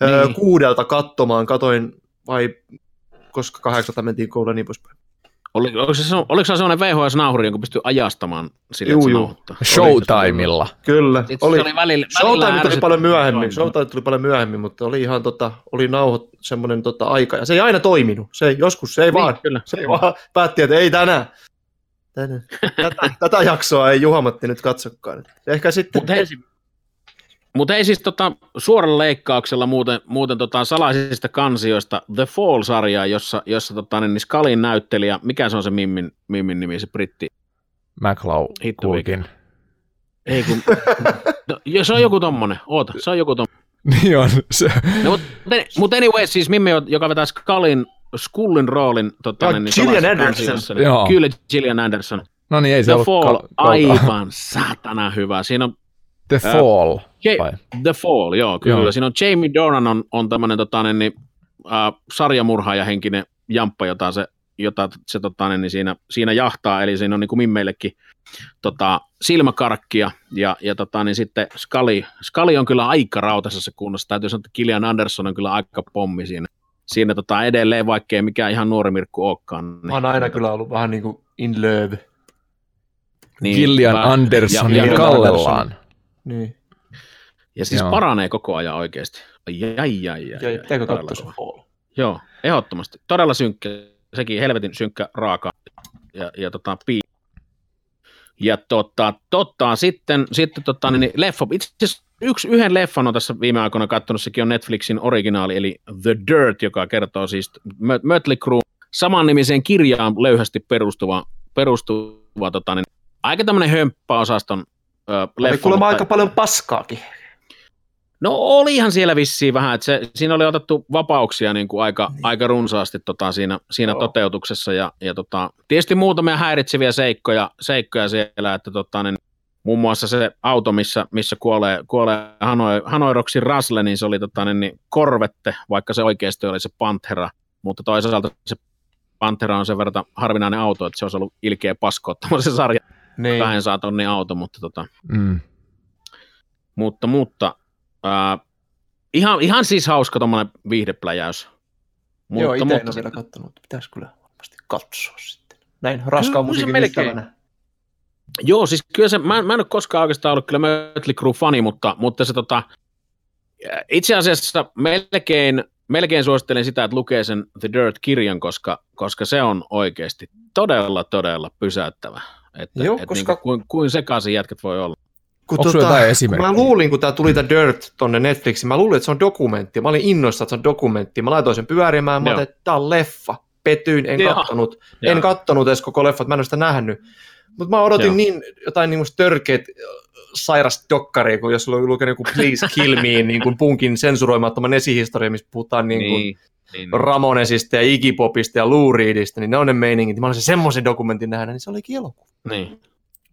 niin. Niin. kuudelta katsomaan. Katoin vai koska kahdeksalta mentiin kouluun niin poispäin. Oli, oliko, se, oliko se sellainen VHS-nauhuri, jonka pystyy ajastamaan sille, Juu, juu. nauhoittaa? Showtimella. Kyllä. Sitten Oli, se oli välillä, välillä Showtime tuli paljon myöhemmin. Showtime tuli paljon myöhemmin, mutta oli ihan tota, oli nauho semmoinen tota aika. Ja se ei aina toiminut. Se ei, joskus se ei Niin, vaan. kyllä. Se ei vaan päätti, että ei tänään. tänään. Tätä, tätä jaksoa ei Juhamatti nyt katsokaan. Ehkä sitten Mutta hei, mut ei siis tota, suoralla leikkauksella muuten, muuten tota, salaisista kansioista The Fall-sarjaa, jossa, jossa tota, niin Skalin näyttelijä, mikä se on se Mimmin, Mimmin nimi, se britti? McLaw Hitto Kulkin. Ei kun, no, jo, se on joku tommonen, oota, se on joku tommonen. Niin on. Se, No, mutta mut anyway, siis Mimmi, joka vetää Skalin, Skullin roolin tota, Joo, niin, Gillian Anderson. kansioissa, niin- Joo. Kyllä, Gillian Anderson. no niin, ei se The ollut Fall, kal- aivan saatana hyvä. Siinä on The Fall. Je- vai? The Fall, joo, kyllä. Joo. Siinä on Jamie Doran on, on tämmöinen tota, niin, äh, sarjamurhaajahenkinen jamppa, jota se, jota se tota, niin, niin siinä, siinä jahtaa, eli siinä on niin kuin mimmeillekin tota, silmäkarkkia, ja, ja tota, niin sitten Scully, Scully on kyllä aika rautaisessa kunnossa, täytyy sanoa, että Kilian Anderson on kyllä aika pommi siinä, siinä tota, edelleen, vaikkei mikään ihan nuori Mirkku olekaan. Niin, Mä oon aina kyllä ollut vähän niin kuin in love. niin, Gillian Andersonin ja- ja- kallellaan. Niin. Ja siis Joo. paranee koko ajan oikeasti. Ai, ai, ai, ai, Ja ai, pitääkö todella katsoa se kova. Fall? Joo, ehdottomasti. Todella synkkä. Sekin helvetin synkkä, raaka ja, ja tota, pii. Ja tota, totta, sitten, sitten tota, niin, leffa, itse asiassa yksi, yhden leffan on tässä viime aikoina katsonut, sekin on Netflixin originaali, eli The Dirt, joka kertoo siis Mö- Mötley Crue samannimiseen kirjaan löyhästi perustuva, perustuva tota, niin, aika tämmöinen hömppäosaston ö, Oli leffa. kuulemma mutta- aika paljon paskaakin. No olihan siellä vissiin vähän, että se, siinä oli otettu vapauksia niin kuin aika, aika runsaasti tota, siinä, siinä Joo. toteutuksessa ja, ja tota, tietysti muutamia häiritseviä seikkoja, seikkoja siellä, että tota, niin, muun muassa se auto, missä, missä kuolee, kuolee Hanoi, Hanoiroksin Rasle, niin se oli tota, niin, niin Korvette, vaikka se oikeasti oli se Panthera, mutta toisaalta se Panthera on sen verran harvinainen auto, että se olisi ollut ilkeä pasko se sarja Niin. 200 tonnin auto, mutta tota, Mm. mutta, mutta ää, ihan, ihan siis hauska tuommoinen viihdepläjäys. Mutta, Joo, itse en ole mutta, vielä kattonut. Pitäisi kyllä varmasti katsoa sitten. Näin raskaan musiikin melkein. ystävänä. joo, siis kyllä se, mä, mä en ole koskaan oikeastaan ollut kyllä Mötley Crue-fani, mutta, mutta se tota, itse asiassa melkein, melkein suosittelen sitä, että lukee sen The Dirt-kirjan, koska, koska se on oikeasti todella, todella pysäyttävä. Että, Joo, että koska- niin kuin, kuin sekaisin jätkät voi olla. Kun Onko jotain esimerkkiä? Mä luulin, kun tää tuli tää Dirt tonne Netflixiin, mä luulin, että se on dokumentti. Mä olin innoissa, että se on dokumentti. Mä laitoin sen pyörimään, mä ajattelin, että tää on leffa. Petyin, en Joo. kattonut. En kattonut edes koko leffat, mä en ole sitä nähnyt. Mutta mä odotin Joo. niin jotain niin törkeät sairas dokkaria, kun jos oli lukenut joku Please Kill Me, niin kuin punkin sensuroimattoman esihistoria, missä puhutaan niin kuin niin, niin. Ramonesista ja Iggy Popista ja Lou Reedistä, niin ne on ne meiningit. Mä olisin semmoisen dokumentin nähdä, niin se olikin elokuva. niin.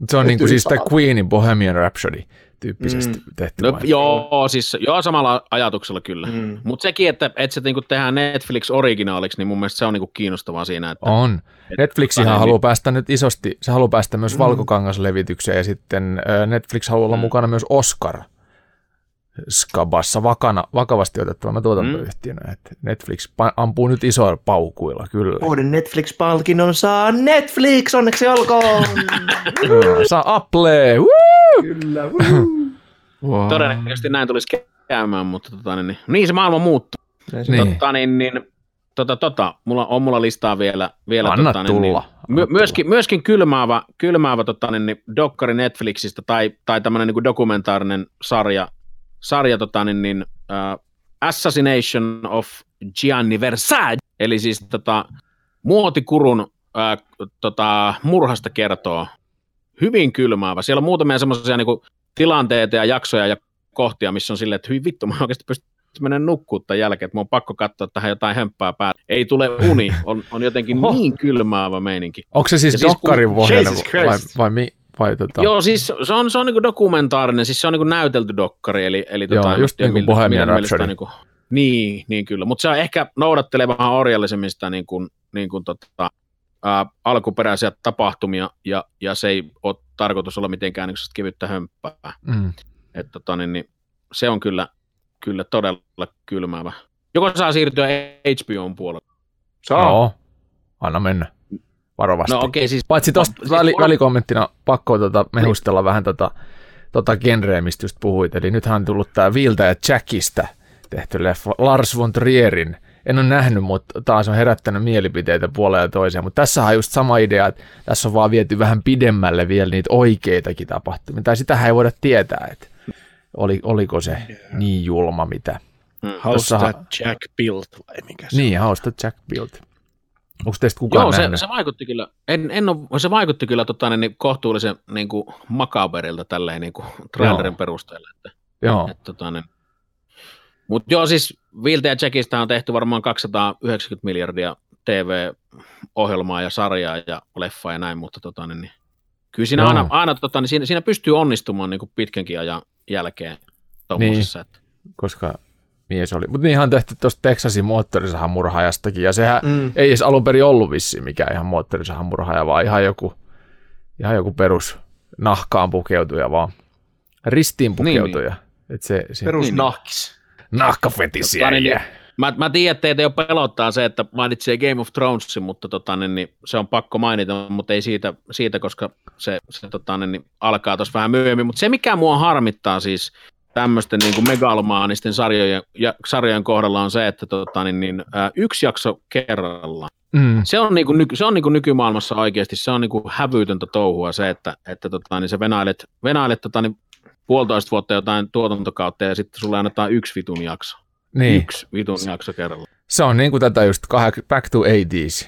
Se on niin kuin siis tämä. Queenin Bohemian Rhapsody tyyppisesti Mm. tehty. No, joo, siis joo, samalla ajatuksella kyllä. Mm. Mutta sekin, että, että se niinku tehdään Netflix originaaliksi, niin mun mielestä se on niinku kiinnostavaa siinä, että On. Netflixihan tota, haluaa niin- päästä nyt isosti, se haluaa päästä myös Mm. valkokangaslevitykseen ja sitten Netflix haluaa olla Mm. mukana myös Oscar skabassa vakana, vakavasti otettavana tuotantoyhtiönä. että Netflix ampuu nyt isoilla paukuilla, kyllä. Vuoden Netflix-palkinnon saa Netflix, onneksi olkoon! Saa Apple! Woo! Kyllä. Wow. todennäköisesti näin tulisi käymään, mutta tota, niin, niin, niin se maailma muuttuu. Niin. Tota, niin, niin, tota, tota, mulla on mulla listaa vielä. vielä Anna tota, tulla, Niin, anna my, myöskin, myöskin kylmäävä, kylmäävä tota, niin, niin, dokkari Netflixistä tai, tai tämmöinen niin dokumentaarinen sarja, sarja tota, niin, niin, uh, Assassination of Gianni Versace, eli siis tota, muotikurun uh, tota, murhasta kertoo. Hyvin kylmäävä. Siellä on muutamia semmoisia niin tilanteita ja jaksoja ja kohtia, missä on silleen, että hyvin vittu, mä oikeasti pystyn menen nukkuun tämän jälkeen, että mun on pakko katsoa tähän jotain hömppää päälle. Ei tule uni, on, on jotenkin Oho. niin kylmäävä meininki. Onko se siis Ja siis dokkarin pohjainen Jesus vai, vai, mi, vai tota? Joo, siis se on, se on niin dokumentaarinen, siis se on niin näytelty dokkari, eli, eli Joo, tota, just niin kuin Bohemian Rhapsody. Niin, kuin, niin, niin kyllä, mutta se on ehkä noudattelee vähän orjallisemmin sitä niin kuin, niin kuin tota, ää, alkuperäisiä tapahtumia, ja, ja se ei ole tarkoitus olla mitenkään niin kevyttä hömppää. Mm. Et, tota, niin, niin, se on kyllä, kyllä todella kylmäävä. Joko saa siirtyä HBOn puolelle? Saa. Joo, anna mennä. Varovasti. No okei, okay, siis Paitsi tuosta siis väli, on- välikommenttina pakko tota, mehustella vähän tota, tota genreä, mistä just puhuit. Eli nythän on tullut tämä Vilta ja Jackista tehty leffa Lars von Trierin. En ole nähnyt, mutta taas on herättänyt mielipiteitä puoleen ja toiseen. Mutta tässä on just sama idea, että tässä on vaan viety vähän pidemmälle vielä niitä oikeitakin tapahtumia. Tai sitähän ei voida tietää, että oli, oliko se niin julma mitä. How's Tossahan- that Jack built vai mikä se Niin, hausta Jack Build. Onko teistä kukaan Joo, se, nähnyt? se vaikutti kyllä, en, en ole, se vaikutti kyllä tota, niin, kohtuullisen niin kuin makaberilta tälleen niin kuin trailerin Joo. perusteella. Että, Joo, että, tota, niin. Mutta joo, siis Viltä ja Jackista on tehty varmaan 290 miljardia TV-ohjelmaa ja sarjaa ja leffaa ja näin, mutta tota, niin, niin, kyllä siinä Joo. aina, aina tota, niin siinä, siinä pystyy onnistumaan niin kuin pitkänkin ajan jälkeen tuommoisessa. Että, koska mies oli. Mutta niinhän on tehty tuosta Texasin moottorisahan murhaajastakin, ja sehän mm. Ei edes alun perin ollut vissiin mikään ihan moottorisahan murhaaja, vaan ihan joku, ihan joku perus nahkaan pukeutuja vaan. Ristiin pukeutuja. Niin, niin. Et se, se Perus Niin, nahkis. nahkafetisiä. Tota, niin, ja- Mä, mä tiedän, että teitä jo pelottaa se, että mainitsee Game of Thronesin, mutta tota, niin, niin, se on pakko mainita, mutta ei siitä, siitä koska se, se tota, niin, niin, alkaa tuossa vähän myöhemmin. Mutta se, mikä mua harmittaa siis tämmöisten niin kuin megalomaanisten sarjojen, ja, sarjojen kohdalla on se, että tota, niin, niin, ää, yksi jakso kerrallaan. Mm, Se on, niin kuin, nyky, se on niin kuin nykymaailmassa oikeasti, se on niin kuin hävytöntä touhua se, että, että tota, niin se venailet, venailet tota, niin, puolitoista vuotta jotain tuotantokautta ja sitten sulle annetaan yksi vitun jakso. niin. Yksi vitun jakso kerralla. Se on niin kuin tätä just kahek- back to 80s,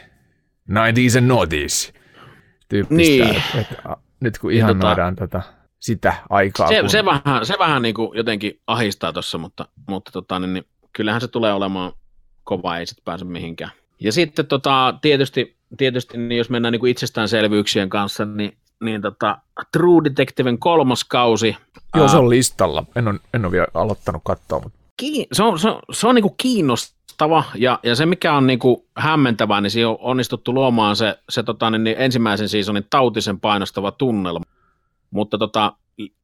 90s and noughties tyyppistä. Niin. Et, et, nyt kun ihannoidaan tota, sitä aikaa. Se, kun- se vähän, se vähän niin kuin jotenkin ahistaa tuossa, mutta, mutta tota, niin, niin, kyllähän se tulee olemaan kova, ei sitten pääse mihinkään. Ja sitten tota, tietysti, tietysti niin jos mennään niin kuin itsestäänselvyyksien kanssa, niin, niin tota, True Detectiven kolmas kausi. Joo, se on listalla. En ole, en ole vielä aloittanut katsoa, mutta kiin- se on, se on, se on niin kuin kiinnostava ja, ja se mikä on niin kuin hämmentävää, niin siinä on onnistuttu luomaan se, se tota, niin, niin ensimmäisen seasonin tautisen painostava tunnelma. Mutta tota,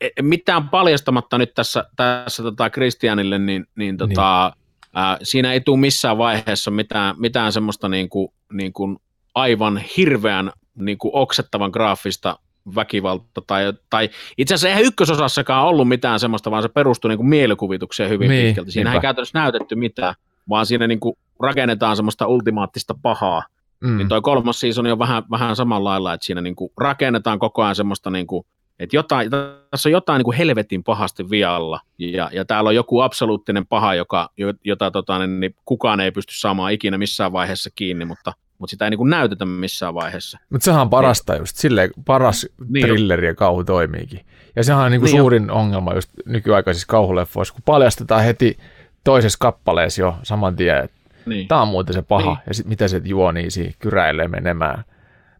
e- mitään paljastamatta nyt tässä, tässä tota Christianille, niin, niin, tota, ää, siinä ei tule missään vaiheessa mitään, mitään semmoista niin kuin, niin kuin aivan hirveän niin kuin oksettavan graafista väkivalta tai, tai itse asiassa eihän ykkösosassakaan ollut mitään semmoista, vaan se perustui niin kuin mielikuvitukseen hyvin Niin, pitkälti. Siinä ei niinpä. käytännössä näytetty mitään, vaan siinä niin kuin rakennetaan semmoista ultimaattista pahaa. mm, Niin toi kolmas season on vähän, vähän samalla lailla, että siinä niin kuin rakennetaan koko ajan semmoista, niin kuin, että jotain, tässä on jotain niin kuin helvetin pahasti vialla, ja, ja täällä on joku absoluuttinen paha, joka, jo- jota tota, niin, niin kukaan ei pysty saamaan ikinä missään vaiheessa kiinni, mutta, mutta sitä ei niin kuin näytetä missään vaiheessa. mutta sehän on parasta just. Silleen paras Niin thrilleri ja kauhu toimiikin. Ja sehän on niinku Niin suurin ongelma just nykyaikaisissa kauhuleffoissa, kun paljastetaan heti toisessa kappaleessa jo saman tien, että Niin. tämä on muuten se paha, Niin. ja sitten mitä se juonii siinä, kyräilee menemään,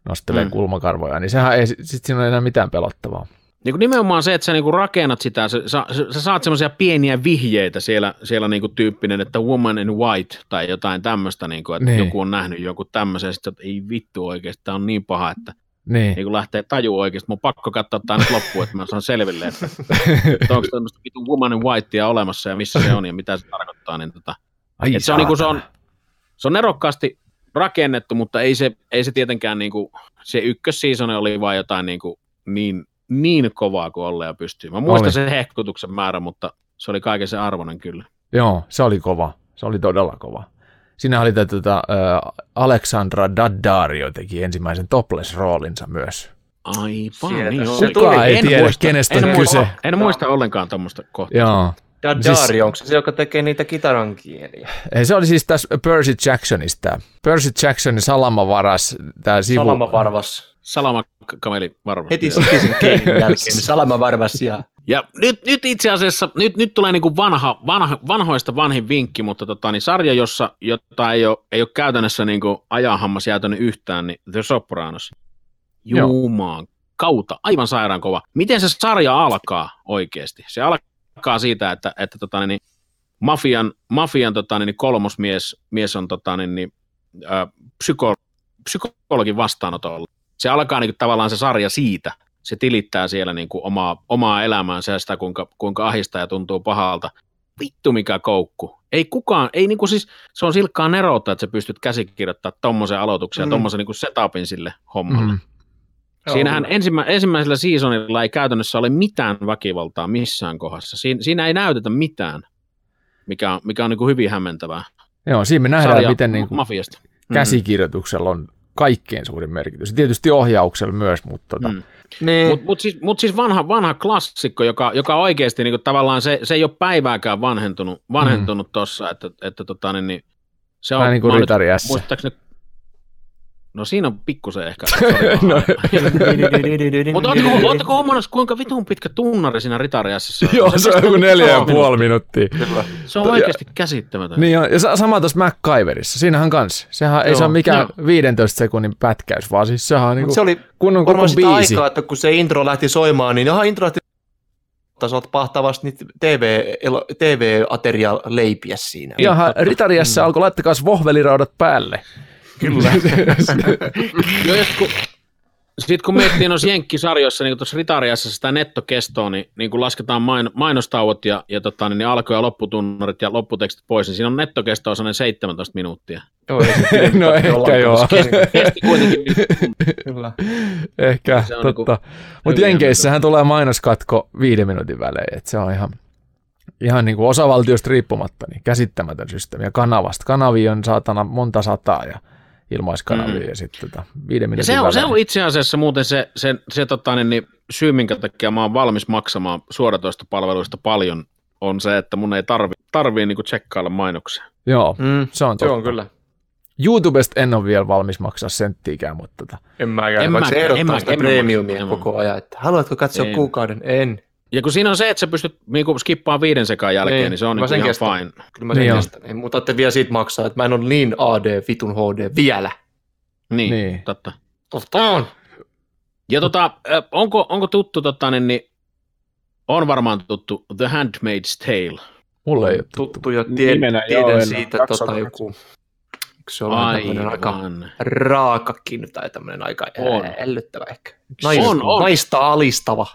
nostelee Mm. kulmakarvoja, niin sehän ei, sit siinä ole enää mitään pelottavaa. Niin kuin nimenomaan se, että sä niinku rakennat sitä, sä, sä, sä saat semmoisia pieniä vihjeitä siellä, siellä niinku tyyppinen, että woman in white tai jotain tämmöistä, niinku, että Niin. joku on nähnyt joku tämmöisen, sitten että ei vittu oikeasti, tämä on niin paha, että Niin, niin kun lähtee tajuu oikeasti, mun on pakko katsoa tämä nyt loppuun, että mä saan selville, että, että onko tämmöistä vitun woman in whitea olemassa ja missä se on ja mitä se tarkoittaa. Niin tota, Ai se, on, niinku, se, on, se on nerokkaasti rakennettu, mutta ei se, ei se tietenkään, niinku, se ykkösseasoni oli vaan jotain niinku, niin, niin kovaa kuin olleen ja pystyy. Mä muistan Oli. sen hehkutuksen määrän, mutta se oli kaiken se arvoinen kyllä. Joo, se oli kova. Se oli todella kova. Siinä oli tätä tota, Alexandra Daddario teki ensimmäisen topless-roolinsa myös. Aivan, Sieltä niin se tuli. ei En tiedä, muista- kenestä en on muista- kyse. En muista ollenkaan tuommoista kohtaa. Joo. Dadari, Siis- onko se se, joka tekee niitä kitaran kieliä? Ei, Se oli siis tässä Percy Jacksonista. Percy Jacksonin salamavaras, tämä sivu. Salama varvas. Salama kameli varmasti. Heti sen keinin jälkeen. Salama varvas ja... Ja nyt, nyt itse asiassa, nyt, nyt tulee niinku vanha, vanha, vanhoista vanhin vinkki, mutta tota, niin sarja, jossa, jota ei ole, ei ole käytännössä niinku ajanhammas jäätänyt yhtään, niin The Sopranos. Joo. Jumaan kautta, aivan sairaan kova. Miten se sarja alkaa oikeasti? Se alkaa siitä, että, että tota, niin, mafian, mafian tota, niin, kolmosmies mies on tota, niin, niin, ä, psyko, psykologin vastaanotolla. Se alkaa niin, tavallaan se sarja siitä, se tilittää siellä niin kuin omaa, omaa elämäänsä ja sitä, kuinka, kuinka ahistaa ja tuntuu pahalta. Vittu mikä koukku. Ei kukaan, ei niin kuin siis, se on silkkaa neroutta, että sä pystyt käsikirjoittamaan tommosen aloituksen ja Mm. tommosen niin kuin setupin sille hommalle. Mm. Siinähän ensimmä, ensimmäisellä seasonilla ei käytännössä ole mitään väkivaltaa missään kohdassa. Siin, siinä ei näytetä mitään, mikä on, mikä on niin kuin hyvin hämmentävää. Joo, siinä me nähdään, Sarja miten niin kuin mafiasta. käsikirjoituksella on kaikkein suurin merkitys. Tietysti ohjauksella myös, mutta tota, Mm. Niin. Mutta mut siis, mut siis vanha, vanha klassikko, joka, joka oikeasti niinku tavallaan se, se ei ole päivääkään vanhentunut, vanhentunut mm. tuossa, että, että tota, niin, niin, se on, vähän niin kuin mä oon nyt Ritari S. muistaakseni, no siinä on pikkusen ehkä. No, Mutta ootteko, ootteko huomannut, kuinka vitun pitkä tunnari siinä ritariassissa Joo, se on joku niinku neljä ja puoli minuuttia. Se on oikeasti käsittämätöntä. Niin on, ja sa- sama tuossa MacGyverissa. Siinähän kans. Sehän ei se ole mikään Joo. 15 sekunnin pätkäys, vaan siis sehän on niinku se oli kunnon koko varmaan sitä biisi. aikaa, että kun se intro lähti soimaan, niin ihan intro lähti tasot pahtavasti niitä TV, TV-ateria leipiä siinä. Jaha, Ritariassa Mm. alkoi laittakaa vohveliraudat päälle. Kyllä. Kun, sit kun miettii noissa jenkkisarjoissa, niin tuossa Ritariassa sitä nettokestoa, niin, niin kun lasketaan main, mainostauot ja, ja tota, niin, niin alku- ja lopputunnarit ja lopputekstit pois, niin siinä on nettokestoa sellainen 17 minuuttia. Joo, ei se No ehkä joo. kesti. Kuitenkin Kyllä. Ehkä, Se on totta. niinku Mutta Jenkeissähän tulee mainoskatko viiden minuutin välein, että se on ihan, ihan niin kuin osavaltiosta riippumatta niin käsittämätön systeemi. Ja kanavasta. Kanavia on saatana monta sataa ja ilmaiskanavia Mm. ja sitten tota, viiden Ja minuutin se on, se on itse asiassa muuten se, se, se tota, niin, niin, syy, minkä takia mä oon valmis maksamaan suoratoistopalveluista paljon, on se, että mun ei tarvi, tarvii niin tsekkailla mainoksia. Joo, Mm, se on se totta. on kyllä. YouTubesta en ole vielä valmis maksaa senttiikään, mutta tota, En mäkään, En vaikka se mäkään, en ehdottaa mä- sitä en mä premiumia en koko ajan, että haluatko katsoa En. kuukauden? En. Ja kun siinä on se, että sä pystyt niin skippaamaan viiden sekaan jälkeen, niin, Niin, niin se on niin ihan kestän. fine. Kyllä mä sen Niin on. kestän. Ei, mutta ette vielä siitä maksaa, että mä en ole niin AD, vitun HD vielä. Niin, Niin. niin. totta. Totta on. Ja tota, onko, onko tuttu, tota, niin, niin, on varmaan tuttu The Handmaid's Tale. mulle ei ole tuttu. Tuttu jo tie, Nimenä joo, tiedän en siitä ole tota, joku, eikö se ole tämmöinen aika Aivan. raakakin tai tämmöinen aika On. ällöttävä ehkä. Nais, On, on. Naista alistava.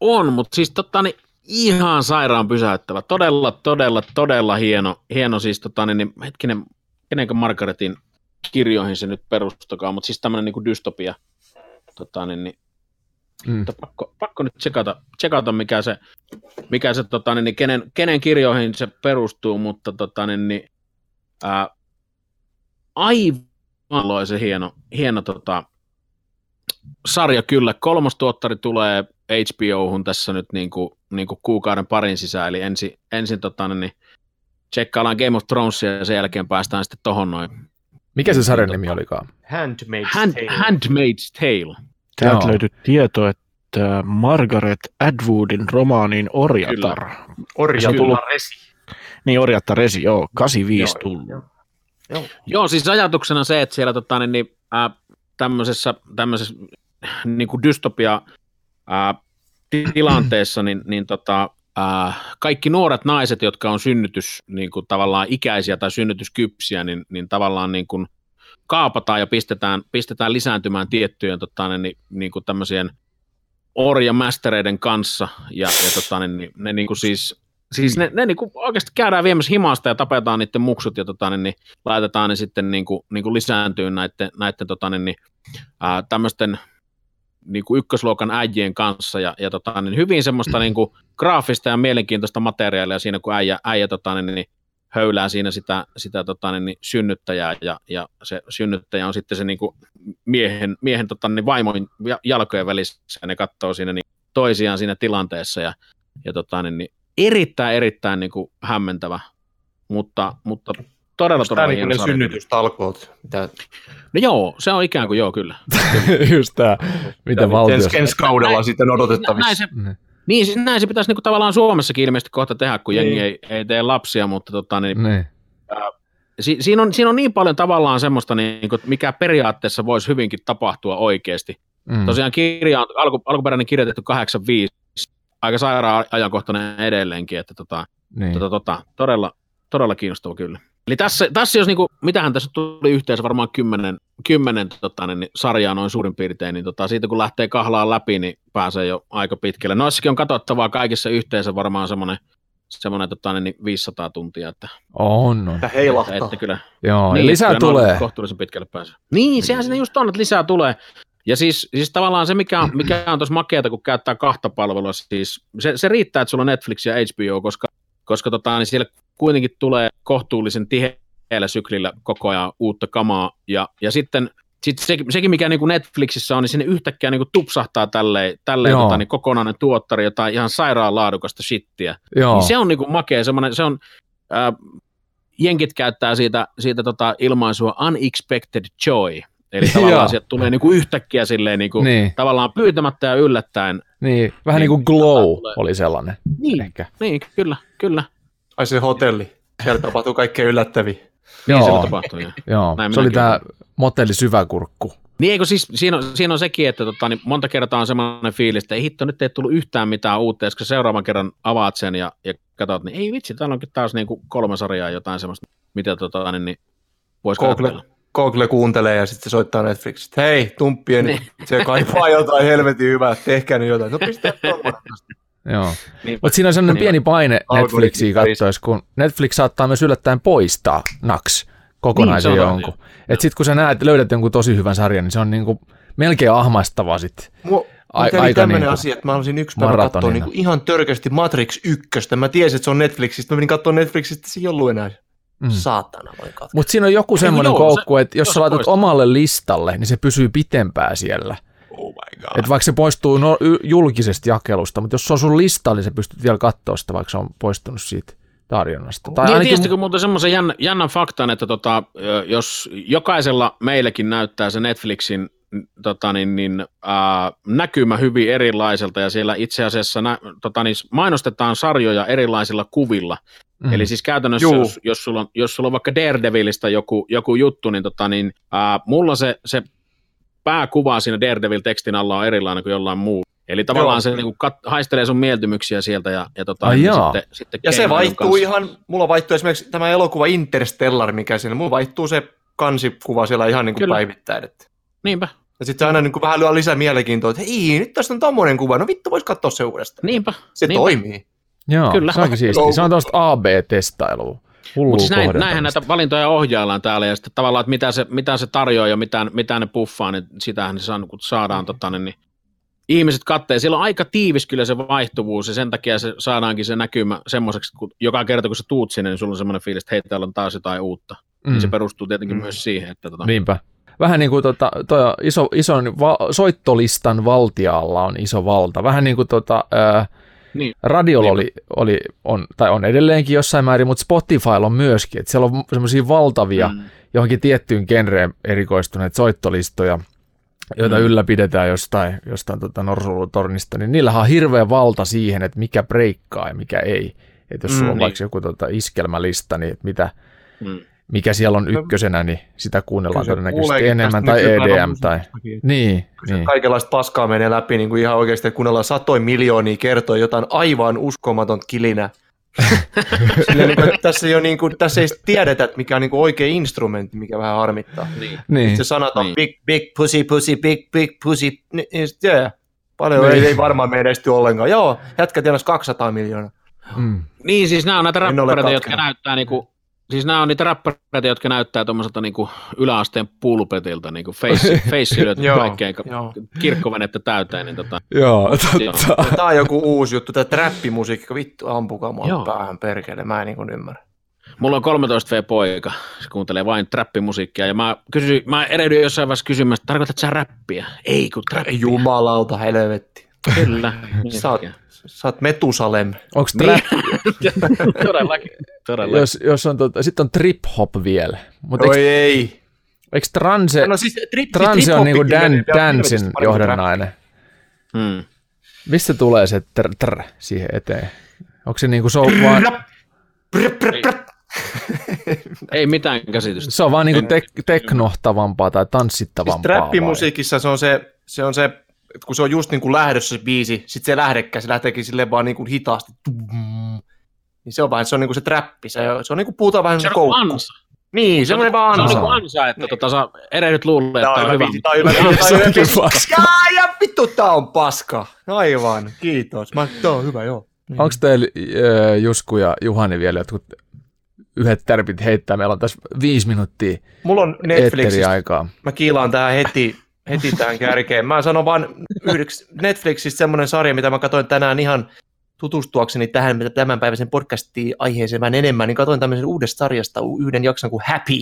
On, mutta siis tota, niin, ihan sairaan pysäyttävä. Todella, todella, todella hieno, hieno siis tota, niin, niin, hetkinen, kenenkä Margaretin kirjoihin se nyt perustakaan, mutta siis tämmöinen niin dystopia. Tota, niin, niin, Mm. pakko, pakko nyt tsekata, tsekata mikä se, mikä se tota, niin, niin, kenen, kenen kirjoihin se perustuu, mutta tota, niin, niin, ää, aivan loisen hieno, hieno tota, sarja kyllä. Kolmostuottari tulee HBOhun tässä nyt niin kuin, niin kuin kuukauden parin sisään, eli ensin, ensin tota, niin, tsekkaillaan Game of Thronesia ja sen jälkeen päästään sitten tohon noin. Mikä se sarjan nimi olikaan? Handmaid's Hand, Tale. Handmaid's Tale. Täältä Joo. löytyi tieto, että Margaret Atwoodin romaaniin Orjatar. Orja Se on tullut tullut- Niin, Orjatar Resi, joo, 85 Joo, tullut. joo. Joo. Joo, siis ajatuksena se, että siellä tota, niin, niin, ää, tämmöisessä, tämmöisessä niin kuin dystopia tilanteessa, niin, niin tota, kaikki nuoret naiset, jotka on synnytys niin kuin tavallaan ikäisiä tai synnytyskypsiä, niin, niin tavallaan niin kuin kaapataan ja pistetään, pistetään lisääntymään tiettyjen tota, niin, niin kuin tämmöisien orjamästereiden kanssa. Ja, ja tota, niin, niin, ne niin kuin siis, siis ne, ne niin kuin oikeasti käydään viemässä himasta ja tapetaan niiden muksut ja tota, niin, niin, laitetaan ne sitten niin kuin, niin kuin lisääntyy näiden, näiden tota, niin, niin, ää, tämmöisten niin kuin ykkösluokan äijien kanssa ja, ja tota, niin hyvin semmoista niin kuin graafista ja mielenkiintoista materiaalia siinä, kun äijä, äijä tota, niin, niin, höylää siinä sitä, sitä tota, niin, niin, synnyttäjää ja, ja, se synnyttäjä on sitten se niin kuin miehen, miehen tota, niin, vaimon jalkojen välissä ja ne katsoo siinä niin, toisiaan siinä tilanteessa ja, ja tota, niin, niin, erittäin erittäin niin kuin, hämmentävä, mutta, mutta todella Onko todella tämä hieno niin ne sarja. synnytystalkoot? Mitä, No joo, se on ikään kuin joo kyllä. Just tää, mitä valtiossa. ensi, kaudella Näin- sitten odotettavissa. Näin se, Ne. niin, siis näin se pitäisi niin kuin, tavallaan Suomessakin ilmeisesti kohta tehdä, kun jengi Niin. ei, ei tee lapsia, mutta tota, niin, Niin. si, siinä, on, siinä on niin paljon tavallaan semmoista, niin kuin, mikä periaatteessa voisi hyvinkin tapahtua oikeasti. Mm. Tosiaan kirja on alku, alkuperäinen kirjoitettu 85, aika sairaan ajankohtainen edelleenkin, että tota, Niin. tota, tota, todella, todella kiinnostava kyllä. Eli tässä, tässä jos niinku, mitähän tässä tuli yhteensä varmaan kymmenen, kymmenen tota, niin, sarjaa noin suurin piirtein, niin tota, siitä kun lähtee kahlaan läpi, niin pääsee jo aika pitkälle. Noissakin on katsottavaa kaikissa yhteensä varmaan semmoinen semmoinen tota, niin 500 tuntia, että, On, on. Että heilahtaa. että kyllä, Joo, niin, lisää kyllä tulee. Kohtuullisen pitkälle pääsee. Niin, sehän siinä just on, että lisää tulee. Ja siis, siis tavallaan se, mikä on, mikä on tuossa makeata, kun käyttää kahta palvelua, siis se, se riittää, että sulla on Netflix ja HBO, koska, koska tota, niin siellä kuitenkin tulee kohtuullisen tiheällä syklillä koko ajan uutta kamaa. Ja, ja sitten sit se, sekin, mikä niin kuin Netflixissä on, niin sinne yhtäkkiä niin kuin tupsahtaa tälleen, tälleen Joo. tota, niin kokonainen tuottari, jotain ihan sairaan laadukasta shittiä. Joo. Niin se on niinku makea, semmoinen, se on, ää, jenkit käyttää siitä, siitä tota ilmaisua unexpected joy, eli tavallaan sieltä tulee niinku yhtäkkiä silleen niinku, Niin, tavallaan pyytämättä ja yllättäen. niin, vähän Niin, niin kuin Glow tulee. oli sellainen Niin, ehkä. niin kyllä, kyllä. Ai se hotelli. Siellä tapahtuu kaikkea yllättäviä. Niin se Joo, tapahtuu. joo. joo. Näin se oli tämä motelli syväkurkku. Niin eikö siis, siinä on, siinä on sekin, että tota, niin monta kertaa on semmoinen fiilis, että ei hitto, nyt ei tullut yhtään mitään uutta, ja kun seuraavan kerran avaat sen ja, ja katsot, niin ei vitsi, täällä onkin taas niin kuin kolme sarjaa jotain semmoista, mitä tota, niin, niin voisi Google, katsella. Google kuuntelee ja sitten se soittaa Netflixistä. Hei, tumppien, Niin. se kaipaa jotain helvetin hyvää, tehkää nyt jotain. No pistä tommonen. Joo. Niin. Mutta siinä on sellainen Niin. pieni paine Netflixiä välissä. katsoessa, kun Netflix saattaa myös yllättäen poistaa naks kokonaisen Niin, jonkun. Et sit kun sä näet, löydät jonkun tosi hyvän sarjan, niin se on niinku melkein ahmastava sit. Mua, Ai- Ai, kävi aika tämmöinen niinku asia, että mä olisin yksi päivä katsoa niinku ihan törkeästi Matrix 1. Mä tiesin, että se on Netflixistä. Mä menin katsoa Netflixistä, se ei ollut enää. Mm. Saatana, olin katsoa. Mutta siinä on joku semmoinen joo, koukku, että jos sä se laitat poistaa. omalle listalle, niin se pysyy pitempään siellä. Oh my god. Et vaikka se poistuu no, y- julkisesta jakelusta, mutta jos se on sun listalla, niin sä pystyt vielä katsoa sitä, vaikka se on poistunut siitä tarjonnasta. Tai Niin, ainakin, tiesittekö muuten semmoisen jännän, jännän faktan, että tota, jos jokaisella meillekin näyttää se Netflixin tota, niin, niin, ää, näkymä hyvin erilaiselta ja siellä itse asiassa nä, tota, niin, mainostetaan sarjoja erilaisilla kuvilla. mm. Eli siis käytännössä, Juu. jos, jos, sulla on, jos sulla on vaikka Daredevilistä joku, joku juttu, niin, tota, niin ää, mulla se, se pääkuva siinä Daredevil-tekstin alla on erilainen kuin jollain muu. Eli tavallaan Joo. se niin kuin, kat, haistelee sun mieltymyksiä sieltä ja, ja, tota, Ai niin jaa. sitten, sitten Ja se vaihtuu kanssa. ihan, mulla vaihtuu esimerkiksi tämä elokuva Interstellar, mikä siinä, mulla vaihtuu se kansikuva siellä ihan niin kuin Kyllä. päivittäin. Että. Niinpä, Ja sitten se aina niin kuin vähän lyö lisää mielenkiintoa, että hei, nyt tästä on tommonen kuva, no vittu, vois katsoa se uudestaan. niinpä. Se niinpä. toimii. Joo, Kyllä. se onkin siistiä. Se on tuosta AB-testailua. Mutta siis näin, näinhän näitä valintoja ohjaillaan täällä, ja sitten tavallaan, että mitä se, mitä se tarjoaa ja mitä, mitä ne puffaa, niin sitähän se kun saadaan tota, niin, niin, ihmiset kattee. Siellä on aika tiivis kyllä se vaihtuvuus, ja sen takia se saadaankin se näkymä semmoiseksi, kun joka kerta kun sä tuut sinne, niin sulla on semmoinen fiilis, että hei, täällä on taas jotain uutta. Mm. Niin se perustuu tietenkin Mm. mm. myös siihen, että tota, Niinpä. Vähän niin kuin tota, toi iso, ison va- soittolistan valtialla on iso valta. Vähän niin kuin tota, ää, Niin. radiolla Niinpä. oli, oli, on, tai on edelleenkin jossain määrin, mutta Spotifylla on myöskin. Että siellä on semmoisia valtavia, mm. johonkin tiettyyn genreen erikoistuneita soittolistoja, joita mm. Mm. ylläpidetään jostain, jostain tota Norsulutornista, niin niillähän on hirveä valta siihen, että mikä breikkaa ja mikä ei. Että jos Mm, sulla on niin. vaikka joku tota iskelmälista, niin mitä, mm. Mikä siellä on ykkösenä, niin sitä kuunnellaan todennäköisesti enemmän, tai EDM, tai niin, Niin. niin. Kaikenlaista paskaa menee läpi niin kuin ihan oikeasti, että kuunnellaan satoin miljoonia kertoa jotain aivan uskomaton kilinä. Silleen, niin kuin, tässä, ei ole, niin kuin, tässä ei tiedetä, että mikä on niin kuin oikea instrumentti, mikä vähän harmittaa. Niin. niin. Se sanat on Niin. big, big pussy, pussy, big, big pussy. Niin, niin yeah. Paljon Niin. ei, ei varmaan menesty ollenkaan. Joo, jätkä tienas 200 miljoonaa. Mm. Niin, siis nämä on näitä räppäreitä, jotka näyttää niinku, siis nämä on niitä räppäreitä, jotka näyttää tuommoiselta niinku yläasteen pulpetilta, niinku face, face joo. kirkkovenettä täyteen, niin tota, Joo, Joo. totta. Tämä on joku uusi juttu, tämä trappimusiikka, vittu ampukaa mua Joo. päähän perkele, mä en niin kuin ymmärrä. Mulla on 13V-poika, se kuuntelee vain trappimusiikkia ja mä, kysyin, mä erehdyin jossain vaiheessa kysymään, että tarkoitatko sä räppiä? Ei, kun trappia. Jumalauta, helvetti. Kyllä. Sä oot, sä oot Metusalem. Onko Niin, trap, todellakin. todellakin. jos, jos on tota, sitten on trip hop vielä. Mutta Oi eikö, ei. eikö transe, No siis, trip, transe siis on niinku Dan, Dansin johdannainen? Hmm. Mistä tulee se tr, tr siihen eteen? Onko se niinku, se on vaan. Ei mitään käsitystä. se on vaan niinku tek, teknohtavampaa tai Siis tanssittavampaa? trappimusiikissa se on se, se on se, että kun se on just niin kuin lähdössä se biisi, sit se lähdekkä, se lähteekin silleen vaan niin kuin hitaasti. Niin se on vähän, se on niin kuin se trappi, se, se on niin kuin puhutaan vähän Se kuin on koukku. ansa. Niin, semmoinen vaan Se on ansa. niin kuin ansa, että tota, sä erehdyt luulee, että on on hyvä. tää on hyvä biisi, tää Se on on hyvä ja vittu, tää on paska. Aivan, kiitos. Mä, tää on hyvä, joo. Niin. Onko teillä äh, Jusku ja Juhani vielä jotkut yhdet tärpit heittää? Meillä on tässä viisi minuuttia Mulla on Netflixistä, mä kiilaan tähän heti, heti tähän kärkeen. Mä sanon vaan yhdeksi Netflixistä semmoinen sarja, mitä mä katsoin tänään ihan tutustuakseni tähän mitä tämänpäiväisen podcastiin aiheeseen vähän enemmän, niin katsoin tämmöisen uudesta sarjasta yhden jakson kuin Happy.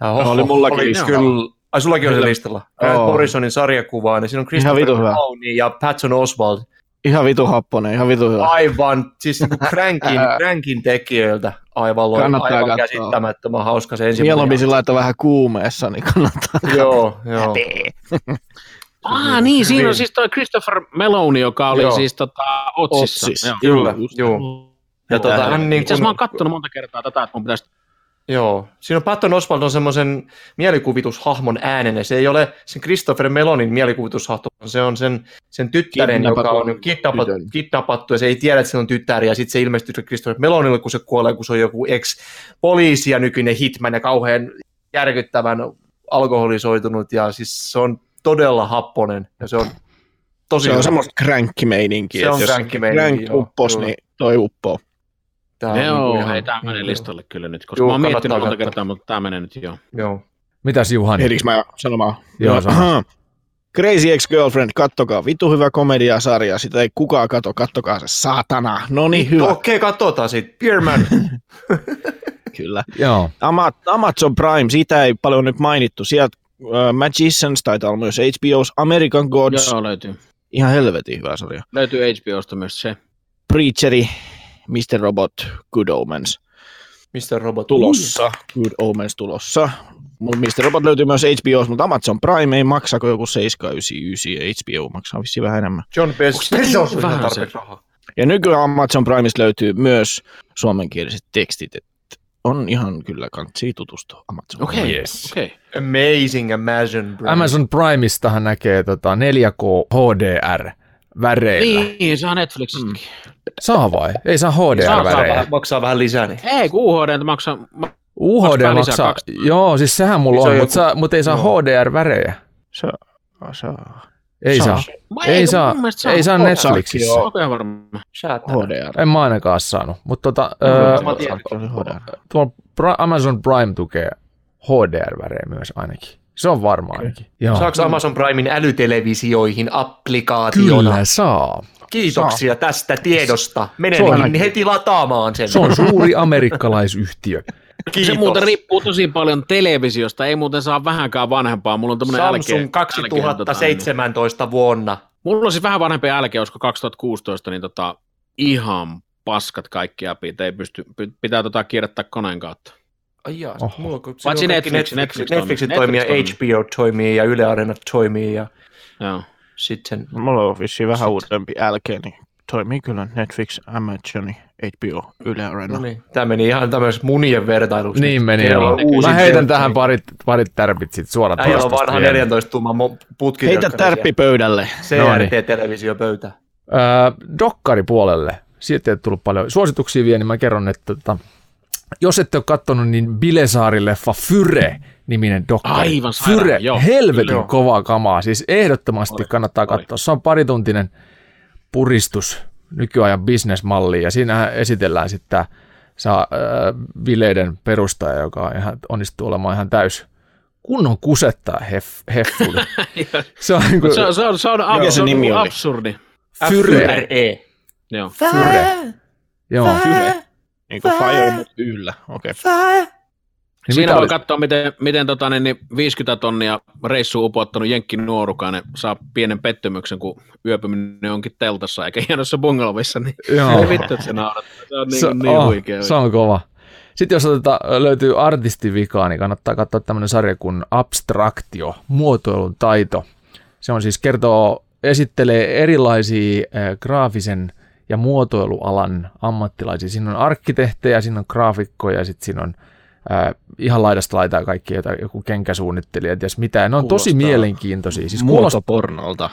Ja No, oli mullakin oli kyllä. Ai sullakin oli se listalla. Grant. Morrisonin sarjakuvaa, niin siinä on Christopher. Maloney ja Patson Oswald. Ihan vitu happonen, ihan vitu hyvä. Aivan, siis niinku Crankin, Crankin tekijöiltä aivan, lo- Kannattaa aivan katsoa. käsittämättömän hauska se ensimmäinen. Mieluummin sillä että vähän kuumeessa, niin kannattaa. Joo, joo. Ah, niin, siinä on siis toi Christopher Meloni, joka oli Joo. siis tota, Otsissa. Otsis. Joo. Kyllä, joo. Ja tota, hän niin Itse asiassa mä oon kuin, kattonut monta kertaa tätä, että mun pitäisi... joo, siinä on Patton Oswald on semmoisen mielikuvitushahmon äänen, ja se ei ole sen Christopher Melonin mielikuvitushahmo, vaan se on sen, sen tyttären, joka on tytön. kidnappattu, ja se ei tiedä, että se on tytär, ja sitten se ilmestyy se Christopher Melonille, kun se kuolee, kun se on joku ex-poliisi ja nykyinen hitman, ja kauhean järkyttävän alkoholisoitunut, ja siis se on todella happonen, ja se on tosi Se on semmoista kränkkimeininkiä. Se on kränkkimeininkiä, joo, uppos, kyllä. niin toi uppoo. Tää on Joo, niinku ihan- hei, tää menee joo. listalle kyllä nyt, koska Joo, mä oon miettinyt monta kertaa, mutta tää menee nyt joo. Joo. Mitäs Juhani? Ehdikö mä sanomaan? Joo, sano. Aha. Crazy Ex-Girlfriend, kattokaa. Vittu hyvä komediasarja, sitä ei kukaan kato, kattokaa se, saatana. No niin, hyvä. Okei, katsotaan siitä. Beerman. Kyllä. Joo. Ama- Amazon Prime, siitä ei paljon nyt mainittu. Sieltä uh, Magicians taitaa olla myös HBO's American Gods, Joo, löytyy. ihan helvetin hyvä sarja. Löytyy HBOsta myös se. Preacheri, Mr. Robot, Good Omens Mr. Robot. tulossa. Good Omens tulossa. Mr. Robot löytyy myös HBOs, mutta Amazon Prime ei maksa kuin joku 799 ja HBO maksaa vissiin vähän enemmän. John Bezos. Vähän tarpeeksi rahaa. Ja nykyään Amazon Primesta löytyy myös suomenkieliset tekstit, että on ihan kyllä kansi tutustua Amazon Okei, okay. Yes. Okay. Amazing Amazon. Bro. Amazon Primeistahan näkee tota 4K HDR väreillä. Niin. Saa Netflixistäkin. Saa vai? Ei saa Saa, HDR saa maksaa vähän lisää. Niin. Ei, kun UHD maksaa... ma- UHD Maksaa maksaa, kaksi. joo, siis sehän mulla Niin se on, on mutta joku- saa, mut ei saa joo. HDR-värejä. Saa, saa. Ei saa. Saa. Ei kun saa, mielestä ei saa Saa, Netflixissä. Joo. Oikein varma. Säätää. HDR. En mä ainakaan saanut, mutta tota, Öö, öö, tuolla Amazon Prime tukee HDR-värejä myös ainakin. Se on varma ainakin. Joo. Saako Amazon Primein älytelevisioihin applikaationa? Kyllä saa. Kiitoksia tästä tiedosta. Menen niin heti lataamaan sen. Se on suuri amerikkalaisyhtiö. Kiitos. Se muuten riippuu tosi paljon televisiosta, ei muuten saa vähänkään vanhempaa. Mulla on Samsung älke, 2017 vuonna. Mulla on siis vähän vanhempi älkeä, olisiko 2016, niin tota, ihan paskat kaikki apit, ei pysty, py- pitää tota kirjoittaa koneen kautta. Ai jaa, Oho. mulla on, Paitsi Netflix, Netflix, Netflix Netflix, toimii. toimii, ja Netflix HBO toimii ja Yle Arena toimii ja Joo. sitten Mulla on vissiin vähän uudempi älkeen, niin toimii kyllä Netflix, Amazon, HBO, Yle Arena. No niin. Tämä meni ihan tämmöiseksi munien vertailuksi. Niin meni joo. Mä heitän tähän parit, parit tärpit sit suorat Äijällä on vanha vielä. 14 tuuman putki. Heitä tärppi pöydälle. CRT-televisio pöytä. Öö, dokkaripuolelle. Siitä ei tullut paljon suosituksia vielä, niin mä kerron, että tota, jos ette ole katsonut, niin Bilesaari-leffa Fyre niminen dokkari. Aivan sairaan, Fyre, joo. helvetin Joo. kovaa kamaa. Siis ehdottomasti Oli, kannattaa oli. katsoa. Se on parituntinen puristus nykyajan bisnesmalliin ja siinähän esitellään sitten tämä saa, äh, bileiden perustaja, joka on ihan, onnistuu olemaan ihan täys kunnon kusettaa hef, heffuli. se on niin kuin, Se on, se on, se on, Mikä se nimi absurdi. Fyre. FYRE. Joo. Fyre. Joo. Fyre. Niin kuin fire, mutta yllä. Okei. Niin Siinä mitä voi olisi? katsoa, miten, miten tota, niin, niin 50 tonnia reissuun upottanut Jenkki nuorukainen saa pienen pettymyksen, kun yöpyminen onkin teltassa eikä hienossa bungalovissa, niin Joo. ei vittu, että se naurattaa. Se on niin, Se- niin oh, huikea. Se on kova. Sitten jos oteta, löytyy artistivikaa, niin kannattaa katsoa tämmöinen sarja kuin Abstraktio, muotoilun taito. Se on siis kertoo, esittelee erilaisia äh, graafisen ja muotoilualan ammattilaisia. Siinä on arkkitehtejä, siinä on graafikkoja ja sitten siinä on äh, ihan laidasta laitaa kaikki, joita joku kenkäsuunnittelija, ja ties mitä. Ne on tosi Kuulostaa mielenkiintoisia. Siis kuulostaa, Muotopornolta.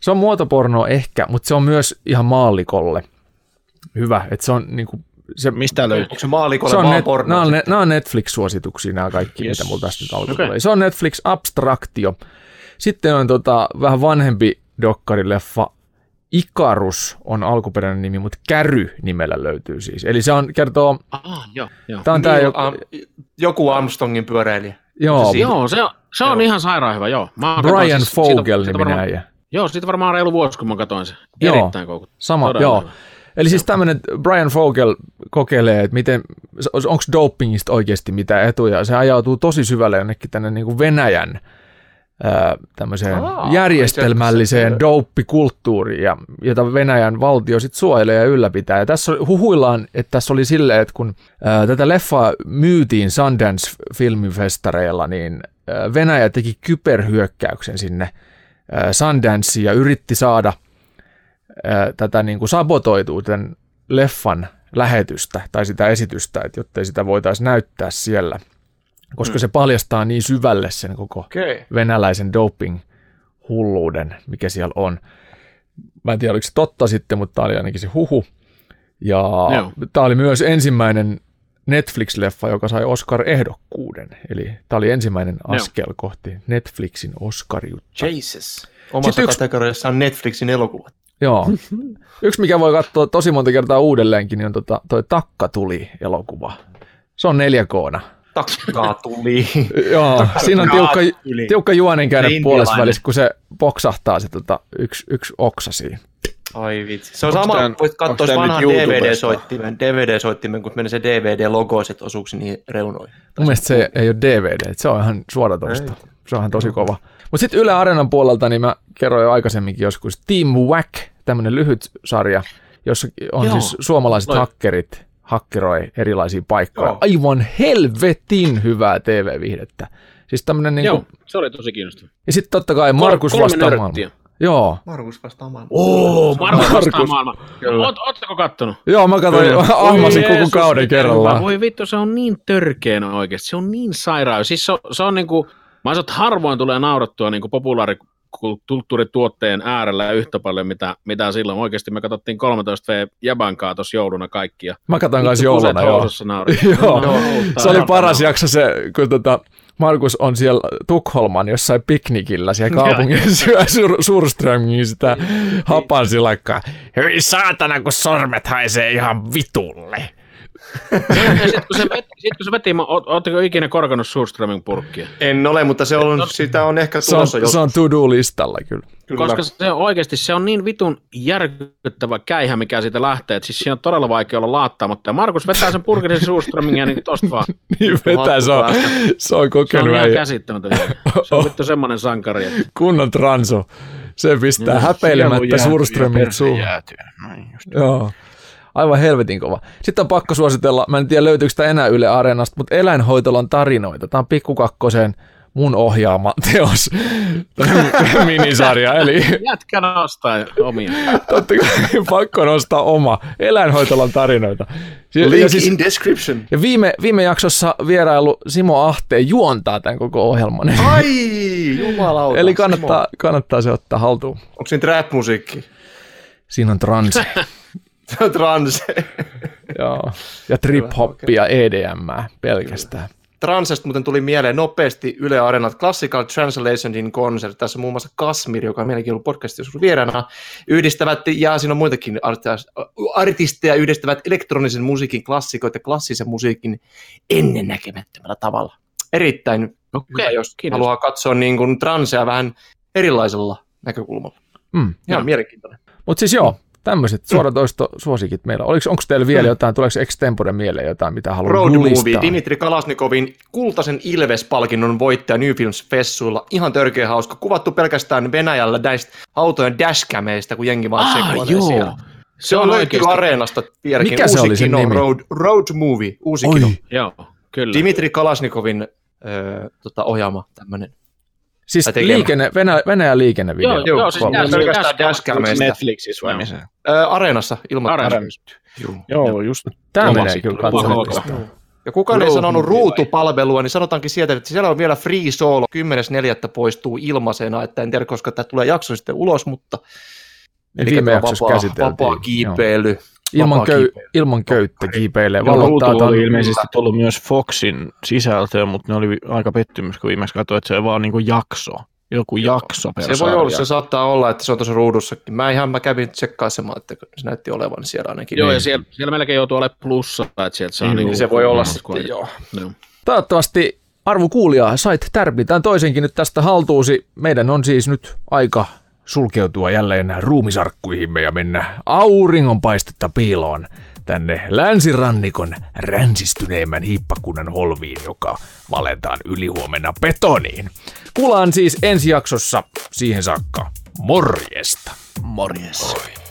se on muotoporno ehkä, mutta se on myös ihan maallikolle hyvä. Että se on niinku, se, Mistä löytyy? Onko se maalikolle se on vaan net, porno? nämä, on, ne- nämä on Netflix-suosituksia nämä kaikki, Yes. mitä mulla tästä nyt alkoi okay. Se on Netflix Abstraktio. Sitten on tota, vähän vanhempi dokkarileffa Ikarus on alkuperäinen nimi, mutta Käry nimellä löytyy siis. Eli se on, kertoo, Ah, joo, joo. tämä on tämä Neil joku, Am- joku Armstrongin pyöräilijä. joo, se? Joo, se on, se on ihan sairaan hyvä, joo. Mä Brian siis- Fogel siitä niminen varmaan- äijä. Joo, siitä varmaan reilu vuosi, kun mä katsoin sen. Joo. Erittäin koukuttava. Sama, Todella joo. hyvä. Eli siis tämmöinen Brian Fogel kokeilee, että miten, onko dopingista oikeasti mitä etuja. Se ajautuu tosi syvälle jonnekin tänne niin kuin Venäjän tämmöiseen Aa, järjestelmälliseen douppikulttuuriin, ja, jota Venäjän valtio sitten suojelee ja ylläpitää. Ja tässä huhuillaan, että tässä oli silleen, että kun ää, tätä leffaa myytiin Sundance-filmifestareilla, niin ää, Venäjä teki kyberhyökkäyksen sinne ää, Sundanceen ja yritti saada ää, tätä niin kuin sabotoituu tämän leffan lähetystä tai sitä esitystä, että jottei sitä voitaisiin näyttää siellä, koska se paljastaa niin syvälle sen koko Okei. venäläisen doping-hulluuden, mikä siellä on. Mä en tiedä, oliko se totta sitten, mutta tämä oli ainakin se huhu. Ja Joo. tämä oli myös ensimmäinen Netflix-leffa, joka sai Oscar-ehdokkuuden. Eli tämä oli ensimmäinen askel kohti Netflixin Oscariutta. Jesus. Omassa Sitten yksi- kategoriassa on Netflixin elokuvat. Joo. Yksi, mikä voi katsoa tosi monta kertaa uudelleenkin, niin on tota, toi Takka tuli elokuva. Se on 4K. Takkaa tuli. Joo, siinä on tiukka, tuli. tiukka juonen käydä Se puolessa välissä, kun se poksahtaa se tota, yksi, yksi oksa siinä. Ai vitsi. Se on Onks sama, tää- voit katsoa vanhan? DVD-soittimen, DVD-soittimen, kun menee se DVD-logoiset osuuksi niihin reunoihin. Mun mielestä se ei ole DVD, se on ihan suoratoista. Se on ihan tosi kova. Mutta sitten Yle Areenan puolelta, niin mä kerroin jo aikaisemminkin joskus, Team Whack, tämmöinen lyhyt sarja, jossa on Joo. siis suomalaiset Noi. hakkerit hakkeroi erilaisia paikkoja. Joo. Aivan helvetin hyvää TV-viihdettä. Siis tämmönen niinku, Joo, se oli tosi kiinnostava. ja sitten totta kai Markus vastaa maailman. Joo. Markus vastaa maailman. Oo, Markus vastaa Markus. maailman. Oot, ootteko kattonut? Joo, mä katsoin, ahmasin koko kauden kerrallaan. Voi vittu, se on niin törkeänä oikeasti. Se on niin sairaan. Siis se on, se on niinku, mä sanoin, että harvoin tulee naurattua niinku populaarikulttuurituotteen äärellä yhtä paljon, mitä, mitä silloin. Oikeasti me katsottiin 13V Jabankaa tuossa jouluna kaikki. Ja Mä katsoin kanssa jouluna, joo. Joo, Joo, se oli paras jakso se, kun tota, Markus on siellä Tukholman jossain piknikillä siellä kaupungin syö sur, Surströmingin sitä hapansilakkaa. Hyi saatana, kun sormet haisee ihan vitulle. Ja sit kun se veti, sit kun se veti mä- ootteko ikinä korkannut Surströming purkkia? En ole, mutta se on, sitä on ehkä Se on, tulossa se on to-do-listalla kyllä. Kyllä. Koska se on oikeasti se on niin vitun järkyttävä käihä, mikä siitä lähtee, että siis siinä on todella vaikea olla laattaamatta. Ja Markus vetää sen purkisen Surströmingia niin tosta vaan. Niin vetää, se on, se on Se on kokenut ihan käsittämätön. Se on vittu semmoinen sankari. Että... kunnon transo. Se pistää häpeilemättä Surströmit suuhun. Jäätyy. Noin just. Joo. Aivan helvetin kova. Sitten on pakko suositella, mä en tiedä löytyykö sitä enää Yle Areenasta, mutta Eläinhoitolan tarinoita. Tämä on pikkukakkosen mun ohjaama teos, minisarja. Eli Jätkä nostaa omia. totta kai pakko nostaa oma Eläinhoitolan tarinoita. Ja, Link ja, siis, in description. ja viime, viime jaksossa vierailu Simo Ahteen juontaa tämän koko ohjelman. Ai, jumalauta. Eli kannattaa, kannattaa se ottaa haltuun. Onko siinä trap-musiikki? Siinä on trans Se on trans. joo. ja trip-hoppia ja EDM pelkästään. Transesta muuten tuli mieleen nopeasti Yle Areenat Classical Translation in Concert. Tässä on muun muassa Kasmir, joka on meilläkin ollut podcastissa vieraana. Yhdistävät, ja siinä on muitakin arti- artisteja, yhdistävät elektronisen musiikin klassikoita ja klassisen musiikin ennennäkemättömällä tavalla. Erittäin hyvä, jos kiitos. haluaa katsoa niin kuin transea vähän erilaisella näkökulmalla. Mm. Ihan mielenkiintoinen. Mutta siis joo, tämmöiset suoratoistosuosikit meillä. Oliko, onko teillä vielä jotain, tuleeko extempore mieleen jotain, mitä haluaa Road julistaa? Movie, Dimitri Kalasnikovin kultaisen Ilves-palkinnon voittaja New Films Fessuilla. Ihan törkeä hauska. Kuvattu pelkästään Venäjällä näistä autojen dashcameista, kun jengi vaan Ah, sekoilee joo. siellä. Se on löytyy Areenasta vieläkin. Mikä se uusi oli sen kino, nimi? Road, Road Movie, uusi Oi, kino. Joo, kyllä. Dimitri Kalasnikovin öö, tota, ohjaama tämmöinen. Siis liikenne, Venäjä, Venäjän liikennevideo. Joo, joo, siis Kolme. nää- pelkästään Dash- dashcameista. Netflixissä vai missä? Öö, Areenassa ilman. Areenassa. Joo. Joo, just. Tämä menee kyllä katsomaan. Ja kukaan ei sanonut ruutupalvelua, niin sanotaankin sieltä, että siellä on vielä free solo. 10.4. poistuu ilmaisena, että en tiedä, koska tämä tulee jakso sitten ulos, mutta Niin viime tämä jaksossa vapaa, käsiteltiin. vapaa Joo. Ilman, köy, ilman köyttä kiipeilee. Ja Valottaa ton- oli ilmeisesti tullut myös Foxin sisältöön, mutta ne oli aika pettymys, kun viimeksi katsoin, että se on vaan niinku jakso. Joku jakso per Se voi olla, se saattaa olla, että se on tuossa ruudussakin. Mä ihan mä kävin tsekkaisemaan, että se näytti olevan siellä ainakin. Joo, Niin. ja siellä, siellä melkein joutuu olemaan plussa, että sieltä saa Niin, niin, se voi olla sitten, joo. Joo. Toivottavasti arvo kuulija sait tärpitään toisenkin nyt tästä haltuusi. Meidän on siis nyt aika sulkeutua jälleen ruumisarkkuihimme ja mennä auringonpaistetta piiloon tänne länsirannikon ränsistyneimmän hiippakunnan holviin, joka valetaan ylihuomenna betoniin. Kuulaan siis ensi jaksossa siihen saakka. Morjesta! Morjes.